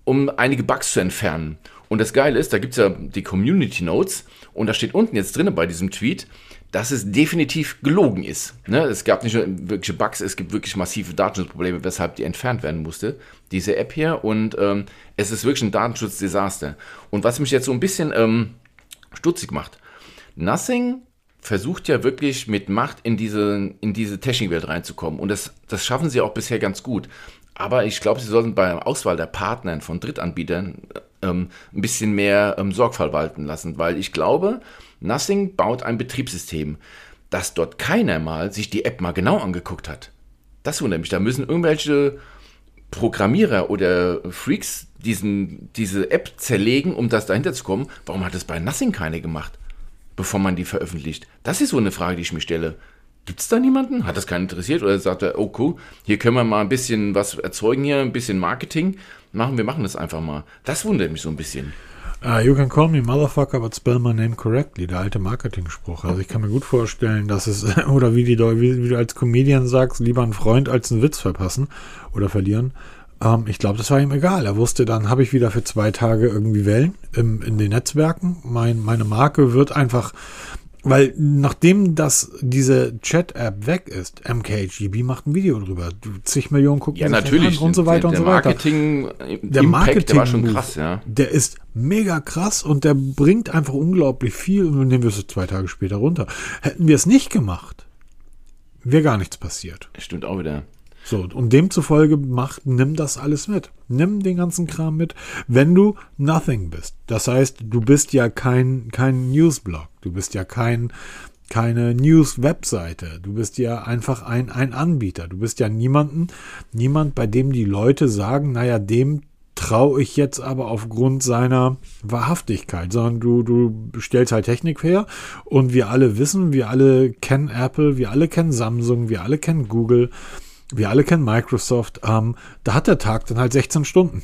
um einige Bugs zu entfernen. Und das Geile ist, da gibt es ja die Community Notes und da steht unten jetzt drin bei diesem Tweet, dass es definitiv gelogen ist. Ne? Es gab nicht nur wirkliche Bugs, es gibt wirklich massive Datenschutzprobleme, weshalb die entfernt werden musste, diese App hier. Und ähm, es ist wirklich ein Datenschutzdesaster. Und was mich jetzt so ein bisschen ähm, stutzig macht, Nothing versucht ja wirklich mit Macht in diese, in diese Technikwelt reinzukommen. Und das, das schaffen sie auch bisher ganz gut. Aber ich glaube, sie sollten bei der Auswahl der Partnern von Drittanbietern ähm, ein bisschen mehr ähm, Sorgfalt walten lassen, weil ich glaube, Nothing baut ein Betriebssystem, dass dort keiner mal sich die App mal genau angeguckt hat. Das wundert mich. Da müssen irgendwelche Programmierer oder Freaks diesen, diese App zerlegen, um das dahinter zu kommen. Warum hat es bei Nothing keiner gemacht, bevor man die veröffentlicht? Das ist so eine Frage, die ich mir stelle. Gibt es da niemanden? Hat das keinen interessiert? Oder sagt er, oh cool, hier können wir mal ein bisschen was erzeugen, hier ein bisschen Marketing machen, wir machen das einfach mal. Das wundert mich so ein bisschen. Uh, you can call me motherfucker, but spell my name correctly. Der alte Marketing-Spruch. Also ich kann mir gut vorstellen, dass es, (laughs) oder wie, die, wie, wie du als Comedian sagst, lieber einen Freund als einen Witz verpassen oder verlieren. Ähm, ich glaube, das war ihm egal. Er wusste, dann habe ich wieder für zwei Tage irgendwie Wellen im, in den Netzwerken. Mein, meine Marke wird einfach, weil nachdem das diese Chat-App weg ist, MKHGB macht ein Video drüber. Zig Millionen gucken Ja, natürlich. und so weiter der, und so weiter Marketing, der Impact, Marketing der war schon krass, ja. Der ist mega krass und der bringt einfach unglaublich viel und dann nehmen wir es zwei Tage später runter. Hätten wir es nicht gemacht, wäre gar nichts passiert. Stimmt auch wieder. So, und demzufolge macht, nimm das alles mit. Nimm den ganzen Kram mit, wenn du nothing bist. Das heißt, du bist ja kein, kein Newsblog. Du bist ja kein, keine News-Webseite. Du bist ja einfach ein, ein Anbieter. Du bist ja niemanden, niemand, bei dem die Leute sagen, naja, dem traue ich jetzt aber aufgrund seiner Wahrhaftigkeit, sondern du, du stellst halt Technik her und wir alle wissen, wir alle kennen Apple, wir alle kennen Samsung, wir alle kennen Google, wir alle kennen Microsoft. Ähm, da hat der Tag dann halt 16 Stunden.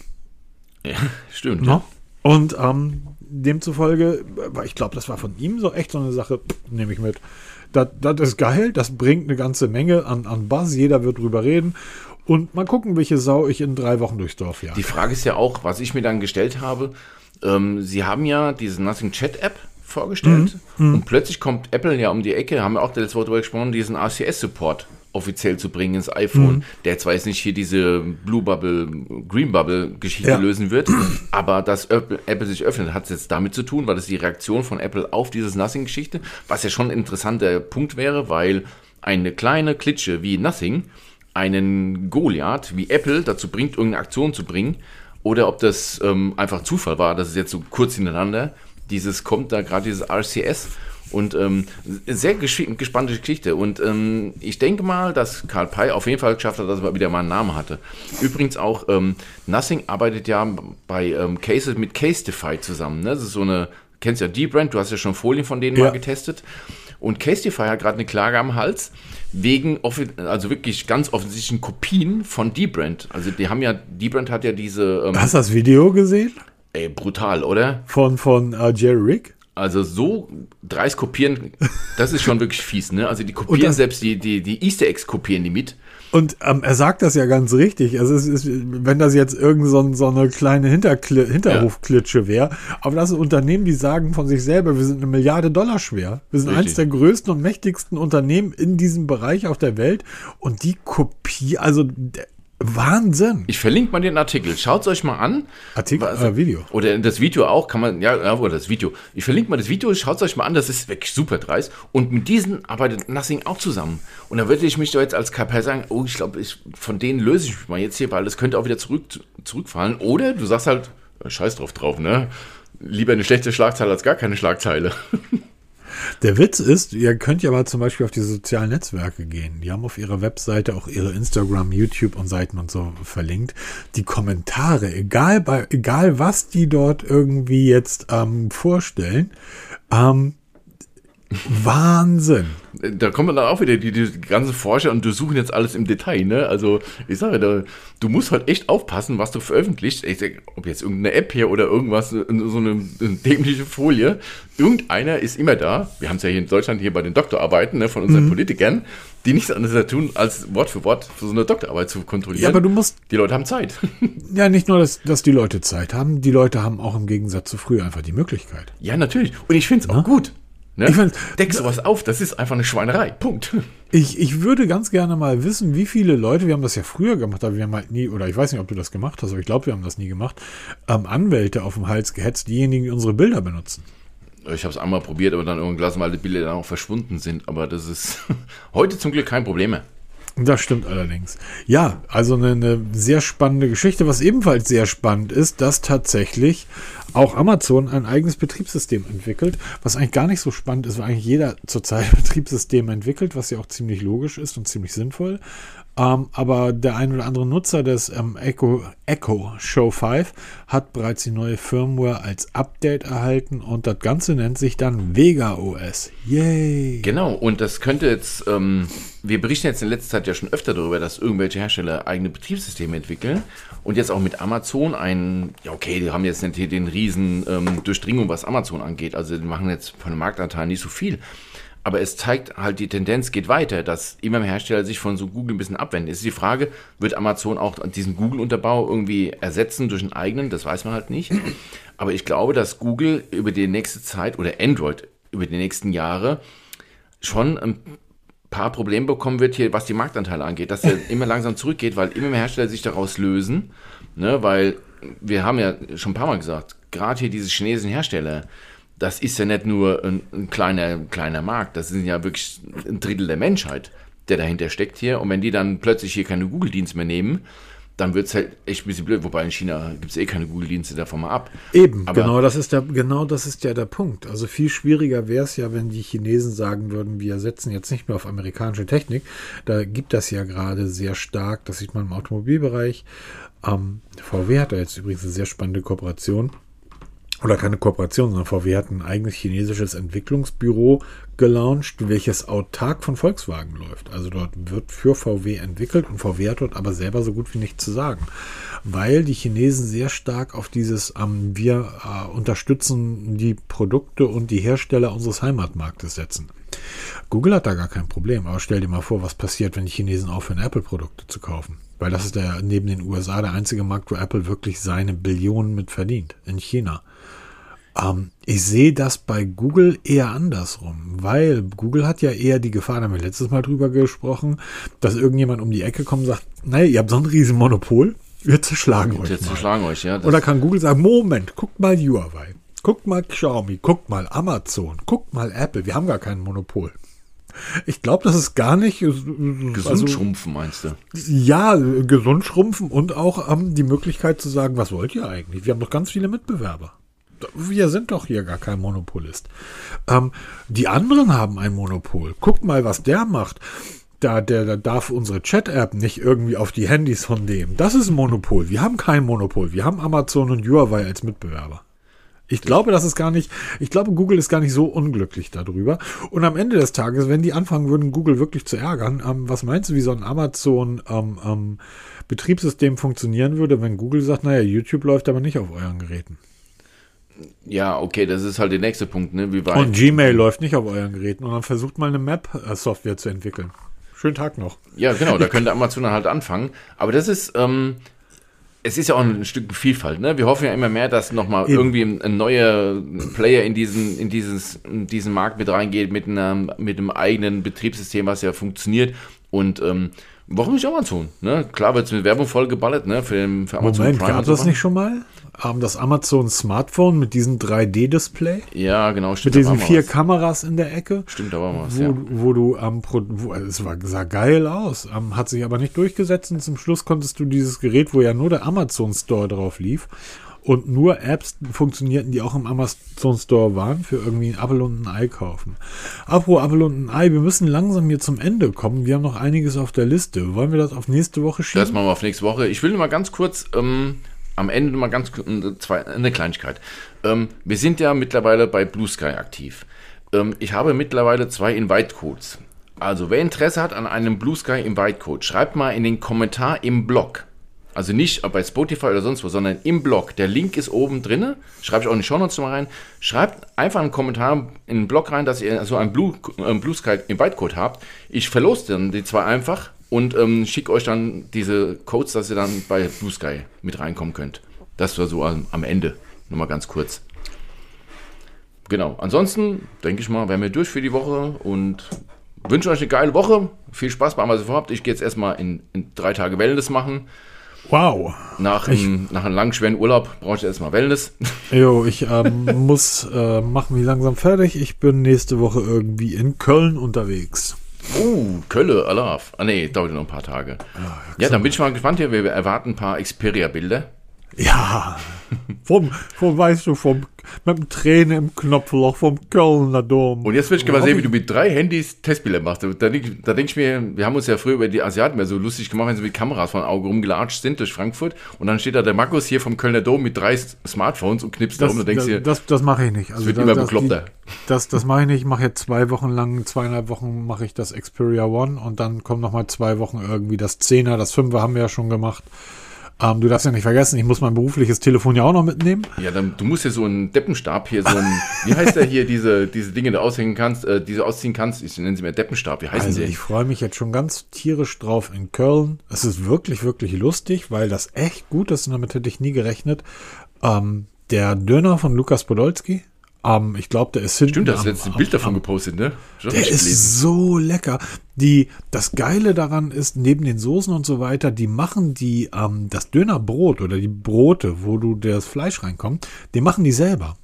Ja, (laughs) stimmt. Ja. Und ähm, demzufolge, ich glaube, das war von ihm so echt so eine Sache, nehme ich mit. Das, das ist geil, das bringt eine ganze Menge an, an Buzz, jeder wird drüber reden und mal gucken, welche Sau ich in drei Wochen durchs Dorf jage. Die Frage ist ja auch, was ich mir dann gestellt habe. Ähm, Sie haben ja diese Nothing Chat App vorgestellt mhm. und plötzlich kommt Apple ja um die Ecke, haben wir auch letzte Woche darüber gesprochen, diesen RCS-Support offiziell zu bringen ins iPhone, mhm. der zwar jetzt nicht hier diese Blue Bubble, Green Bubble Geschichte ja. lösen wird, aber dass Apple, sich öffnet, hat es jetzt damit zu tun, weil das die Reaktion von Apple auf dieses Nothing Geschichte, was ja schon ein interessanter Punkt wäre, weil eine kleine Klitsche wie Nothing einen Goliath wie Apple dazu bringt, irgendeine Aktion zu bringen, oder ob das ähm, einfach Zufall war, dass es jetzt so kurz hintereinander dieses kommt, da gerade dieses RCS und ähm, sehr gespannte Geschichte. Und ähm, ich denke mal, dass Karl Pei auf jeden Fall geschafft hat, dass er wieder mal einen Namen hatte. Übrigens auch, ähm, Nothing arbeitet ja bei ähm, Cases mit Casetify zusammen. Ne? Das ist so eine, kennst ja die Brand, du hast ja schon Folien von denen ja. mal getestet. Und Casetify hat gerade eine Klage am Hals wegen also wirklich ganz offensichtlichen Kopien von D-Brand. Also die haben ja, D-Brand hat ja diese. Ähm, Hast du das Video gesehen? Ey, brutal, oder? Von, von uh, Jerry Rick? Also so dreist kopieren, das ist schon wirklich fies, ne? Also die kopieren das, selbst die, die, die Easter Eggs kopieren die mit. Und ähm, er sagt das ja ganz richtig. Also es ist, wenn das jetzt irgend so, so eine kleine Hinterkli Hinterhofklitsche wäre, aber das sind Unternehmen, die sagen von sich selber, wir sind eine Milliarde Dollar schwer. Wir sind richtig. eines der größten und mächtigsten Unternehmen in diesem Bereich auf der Welt und die Kopie, also Wahnsinn. Ich verlinke mal den Artikel. Schaut es euch mal an. Artikel, also, äh, Video. Oder das Video auch, kann man, ja, oder das Video. Ich verlinke mal das Video, schaut es euch mal an, das ist wirklich super dreist. Und mit diesen arbeitet Nothing auch zusammen. Und da würde ich mich doch jetzt als KP sagen, oh, ich glaube, von denen löse ich mich mal jetzt hier, weil das könnte auch wieder zurück, zurückfallen. Oder du sagst halt, scheiß drauf drauf, ne? Lieber eine schlechte Schlagzeile als gar keine Schlagzeile. (laughs) Der Witz ist, ihr könnt ja mal zum Beispiel auf die sozialen Netzwerke gehen. Die haben auf ihrer Webseite auch ihre Instagram, YouTube und Seiten und so verlinkt. Die Kommentare, egal bei, egal was die dort irgendwie jetzt ähm, vorstellen, ähm, Wahnsinn. Da kommen dann auch wieder die, die ganzen Forscher und untersuchen jetzt alles im Detail, ne? Also, ich sage, da, du musst halt echt aufpassen, was du veröffentlichst. Ich sag, ob jetzt irgendeine App hier oder irgendwas, so eine, eine dämliche Folie. Irgendeiner ist immer da. Wir haben es ja hier in Deutschland hier bei den Doktorarbeiten ne, von unseren mhm. Politikern, die nichts anderes tun, als Wort für Wort für so eine Doktorarbeit zu kontrollieren. Ja, aber du musst. Die Leute haben Zeit. (laughs) Ja, nicht nur, dass, dass die Leute Zeit haben, die Leute haben auch im Gegensatz zu früher einfach die Möglichkeit. Ja, natürlich. Und ich finde es auch gut. Ne? Ich mein, Deck sowas auf, das ist einfach eine Schweinerei. Punkt. Ich, ich würde ganz gerne mal wissen, wie viele Leute, wir haben das ja früher gemacht, aber wir haben halt nie, oder ich weiß nicht, ob du das gemacht hast, aber ich glaube, wir haben das nie gemacht, ähm, Anwälte auf dem Hals gehetzt, diejenigen, die unsere Bilder benutzen. Ich habe es einmal probiert, aber dann irgendwann gelassen, weil die Bilder dann auch verschwunden sind. Aber das ist (laughs) heute zum Glück kein Problem mehr. Das stimmt allerdings. Ja, also eine, eine, sehr spannende Geschichte. Was ebenfalls sehr spannend ist, dass tatsächlich auch Amazon ein eigenes Betriebssystem entwickelt. Was eigentlich gar nicht so spannend ist, weil eigentlich jeder zurzeit (laughs) Betriebssystem entwickelt, was ja auch ziemlich logisch ist und ziemlich sinnvoll. Ähm, aber der ein oder andere Nutzer des ähm, Echo, Echo Show 5 hat bereits die neue Firmware als Update erhalten und das Ganze nennt sich dann Vega OS. Yay! Genau, und das könnte jetzt, ähm, wir berichten jetzt in letzter Zeit ja schon öfter darüber, dass irgendwelche Hersteller eigene Betriebssysteme entwickeln und jetzt auch mit Amazon ein, ja okay, die haben jetzt nicht den riesen ähm, Durchdringung, was Amazon angeht, also die machen jetzt von dem Marktanteil nicht so viel. Aber es zeigt halt, die Tendenz geht weiter, dass immer mehr Hersteller sich von so Google ein bisschen abwenden. Es ist die Frage, wird Amazon auch diesen Google-Unterbau irgendwie ersetzen durch einen eigenen? Das weiß man halt nicht. Aber ich glaube, dass Google über die nächste Zeit oder Android über die nächsten Jahre schon ein paar Probleme bekommen wird hier, was die Marktanteile angeht, dass er (laughs) immer langsam zurückgeht, weil immer mehr Hersteller sich daraus lösen, ne, weil wir haben ja schon ein paar Mal gesagt, gerade hier diese chinesischen Hersteller, das ist ja nicht nur ein, ein, kleiner, kleiner Markt, das sind ja wirklich ein Drittel der Menschheit. der dahinter steckt hier. Und wenn die dann plötzlich hier keine Google-Dienste mehr nehmen, dann wird es halt echt ein bisschen blöd. Wobei in China gibt es eh keine Google-Dienste davon mal ab. Eben, Aber genau das, ist der, genau das ist ja der Punkt. Also viel schwieriger wäre es ja, wenn die Chinesen sagen würden, wir setzen jetzt nicht mehr auf amerikanische Technik. Da gibt das ja gerade sehr stark, das sieht man im Automobilbereich. Ähm, VW hat da jetzt übrigens eine sehr spannende Kooperation oder keine Kooperation, sondern VW hat ein eigenes chinesisches Entwicklungsbüro gelauncht, welches autark von Volkswagen läuft. Also dort wird für VW entwickelt und VW hat dort aber selber so gut wie nichts zu sagen, weil die Chinesen sehr stark auf dieses ähm, wir äh, unterstützen die Produkte und die Hersteller unseres Heimatmarktes setzen. Google hat da gar kein Problem, aber stell dir mal vor, was passiert, wenn die Chinesen aufhören, Apple-Produkte zu kaufen. Weil das ist der neben den USA der einzige Markt, wo Apple wirklich seine Billionen mit verdient. In China. Ähm, ich sehe das bei Google eher andersrum, weil Google hat ja eher die Gefahr, da haben wir letztes Mal drüber gesprochen, dass irgendjemand um die Ecke kommt und sagt, naja, ihr habt so ein riesen Monopol, wir zerschlagen wir euch. Wir zerschlagen euch, ja. Oder kann Google sagen, Moment, guckt mal Huawei, guckt mal Xiaomi, guckt mal Amazon, guckt mal Apple, wir haben gar kein Monopol. Ich glaube, das ist gar nicht. Äh, gesund also, schrumpfen, meinst du? Ja, gesund schrumpfen und auch ähm, die Möglichkeit zu sagen, was wollt ihr eigentlich? Wir haben doch ganz viele Mitbewerber wir sind doch hier gar kein Monopolist. Ähm, die anderen haben ein Monopol. Guck mal, was der macht. Da, der, der darf unsere Chat-App nicht irgendwie auf die Handys von dem. Das ist ein Monopol. Wir haben kein Monopol. Wir haben Amazon und Huawei als Mitbewerber. Ich glaube, das ist gar nicht, ich glaube, Google ist gar nicht so unglücklich darüber. Und am Ende des Tages, wenn die anfangen würden, Google wirklich zu ärgern, ähm, was meinst du, wie so ein Amazon ähm, ähm, Betriebssystem funktionieren würde, wenn Google sagt, naja, YouTube läuft aber nicht auf euren Geräten? Ja, okay, das ist halt der nächste Punkt, ne? Wie weit und Gmail läuft nicht auf euren Geräten und dann versucht mal eine Map-Software zu entwickeln. Schönen Tag noch. Ja, genau, da (laughs) könnte Amazon halt anfangen. Aber das ist, ähm, es ist ja auch ein Stück Vielfalt, ne? Wir hoffen ja immer mehr, dass nochmal irgendwie ein, neuer Player in diesen, in dieses, in diesen Markt mit reingeht, mit einem, mit einem eigenen Betriebssystem, was ja funktioniert. Und ähm, warum nicht Amazon? Ne? Klar wird es mit Werbung vollgeballert, ne? Für, den, für Amazon Moment, Prime. Gab das nicht schon mal? Haben das Amazon Smartphone mit diesem 3D-Display. Ja, genau, stimmt. Mit diesen vier was. Kameras in der Ecke. Stimmt, da war was, wo, ja. wo du am, wo, es war, sah geil aus, hat sich aber nicht durchgesetzt und zum Schluss konntest du dieses Gerät, wo ja nur der Amazon Store drauf lief und nur Apps funktionierten, die auch im Amazon Store waren, für irgendwie ein Apple und ein Ei kaufen. Apropos Apple und ein Ei, wir müssen langsam hier zum Ende kommen. Wir haben noch einiges auf der Liste. Wollen wir das auf nächste Woche schieben? Das machen wir auf nächste Woche. Ich will nur mal ganz kurz ähm, am Ende mal ganz eine Kleinigkeit. Ähm, wir sind ja mittlerweile bei Blue Sky aktiv. Ähm, ich habe mittlerweile zwei Invite-Codes. Also wer Interesse hat an einem Blue Sky Invite-Code, schreibt mal in den Kommentar im Blog. Also nicht bei Spotify oder sonst wo, sondern im Blog. Der Link ist oben drin. Schreibe ich auch in die Show mal rein. Schreibt einfach einen Kommentar in den Blog rein, dass ihr so einen Blue, äh, Blue Sky Invite Code habt. Ich verlose dann die zwei einfach und ähm, schicke euch dann diese Codes, dass ihr dann bei Blue Sky mit reinkommen könnt. Das war so am, am Ende. Nochmal ganz kurz. Genau. Ansonsten denke ich mal, wären wir durch für die Woche und wünsche euch eine geile Woche. Viel Spaß bei allem, was ihr vorhabt. Ich gehe jetzt erstmal in, in drei Tage Wellness machen. Wow. Nach, einem, nach einem langen, schweren Urlaub brauche ich erstmal Wellness. (laughs) Jo, ich ähm, muss äh, machen mich langsam fertig. Ich bin nächste Woche irgendwie in Köln unterwegs. Uh, Kölle, Alaf. Ah nee, dauert noch ein paar Tage. Ja, ja dann bin ich mal gespannt hier. Wir erwarten ein paar Xperia-Bilder. Ja, vom, vom, weißt du, vom, mit dem Tränen im Knopfloch vom Kölner Dom. Und jetzt will ich mal sehen, wie du mit drei Handys Testbilder machst. Da, da, denke ich mir, wir haben uns ja früher über die Asiaten mehr so lustig gemacht, wenn sie mit Kameras von Auge rumgelatscht sind durch Frankfurt. Und dann steht da der Markus hier vom Kölner Dom mit drei Smartphones und knipst das, da rum. Da denkst das, das, das mache ich nicht. Also das wird da, immer bekloppter. Das, das mache ich nicht. Ich mache jetzt zwei Wochen lang, zweieinhalb Wochen mache ich das Xperia One und dann kommen nochmal zwei Wochen irgendwie das Zehner, das Fünfer haben wir ja schon gemacht. Ähm, du darfst ja nicht vergessen, ich muss mein berufliches Telefon ja auch noch mitnehmen. Ja, dann, du musst ja so einen Deppenstab hier, so ein, wie heißt der hier, diese, diese Dinge, die du aushängen kannst, äh, diese ausziehen kannst, ich nenne sie mir Deppenstab, wie heißen also, die? Ich freue mich jetzt schon ganz tierisch drauf in Köln. Es ist wirklich, wirklich lustig, weil das echt gut ist und damit hätte ich nie gerechnet. Ähm, der Döner von Lukas Podolski, um, ich glaube, der ist hinten. Stimmt, das ist ein Bild davon gepostet, ne? Schon der ist gelesen. so lecker. Die, das Geile daran ist, neben den Soßen und so weiter, die machen die, ähm, das Dönerbrot oder die Brote, wo du das Fleisch reinkommt, die machen die selber.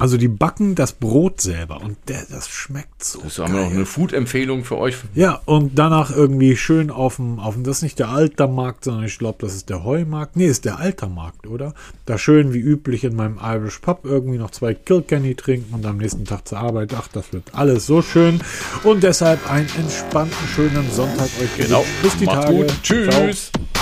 Also die backen das Brot selber und der, das schmeckt so. So haben wir noch eine Food-Empfehlung für euch. Ja, und danach irgendwie schön auf dem, auf dem, das ist nicht der Altermarkt, sondern ich glaube, das ist der Heumarkt. Nee, ist der Altermarkt, oder? Da schön wie üblich in meinem Irish Pub irgendwie noch zwei Kilkenny trinken und am nächsten Tag zur Arbeit. Ach, das wird alles so schön. Und deshalb einen entspannten, schönen Sonntag euch. Genau. Bis die Macht's Tage. gut. Tschüss. Ciao.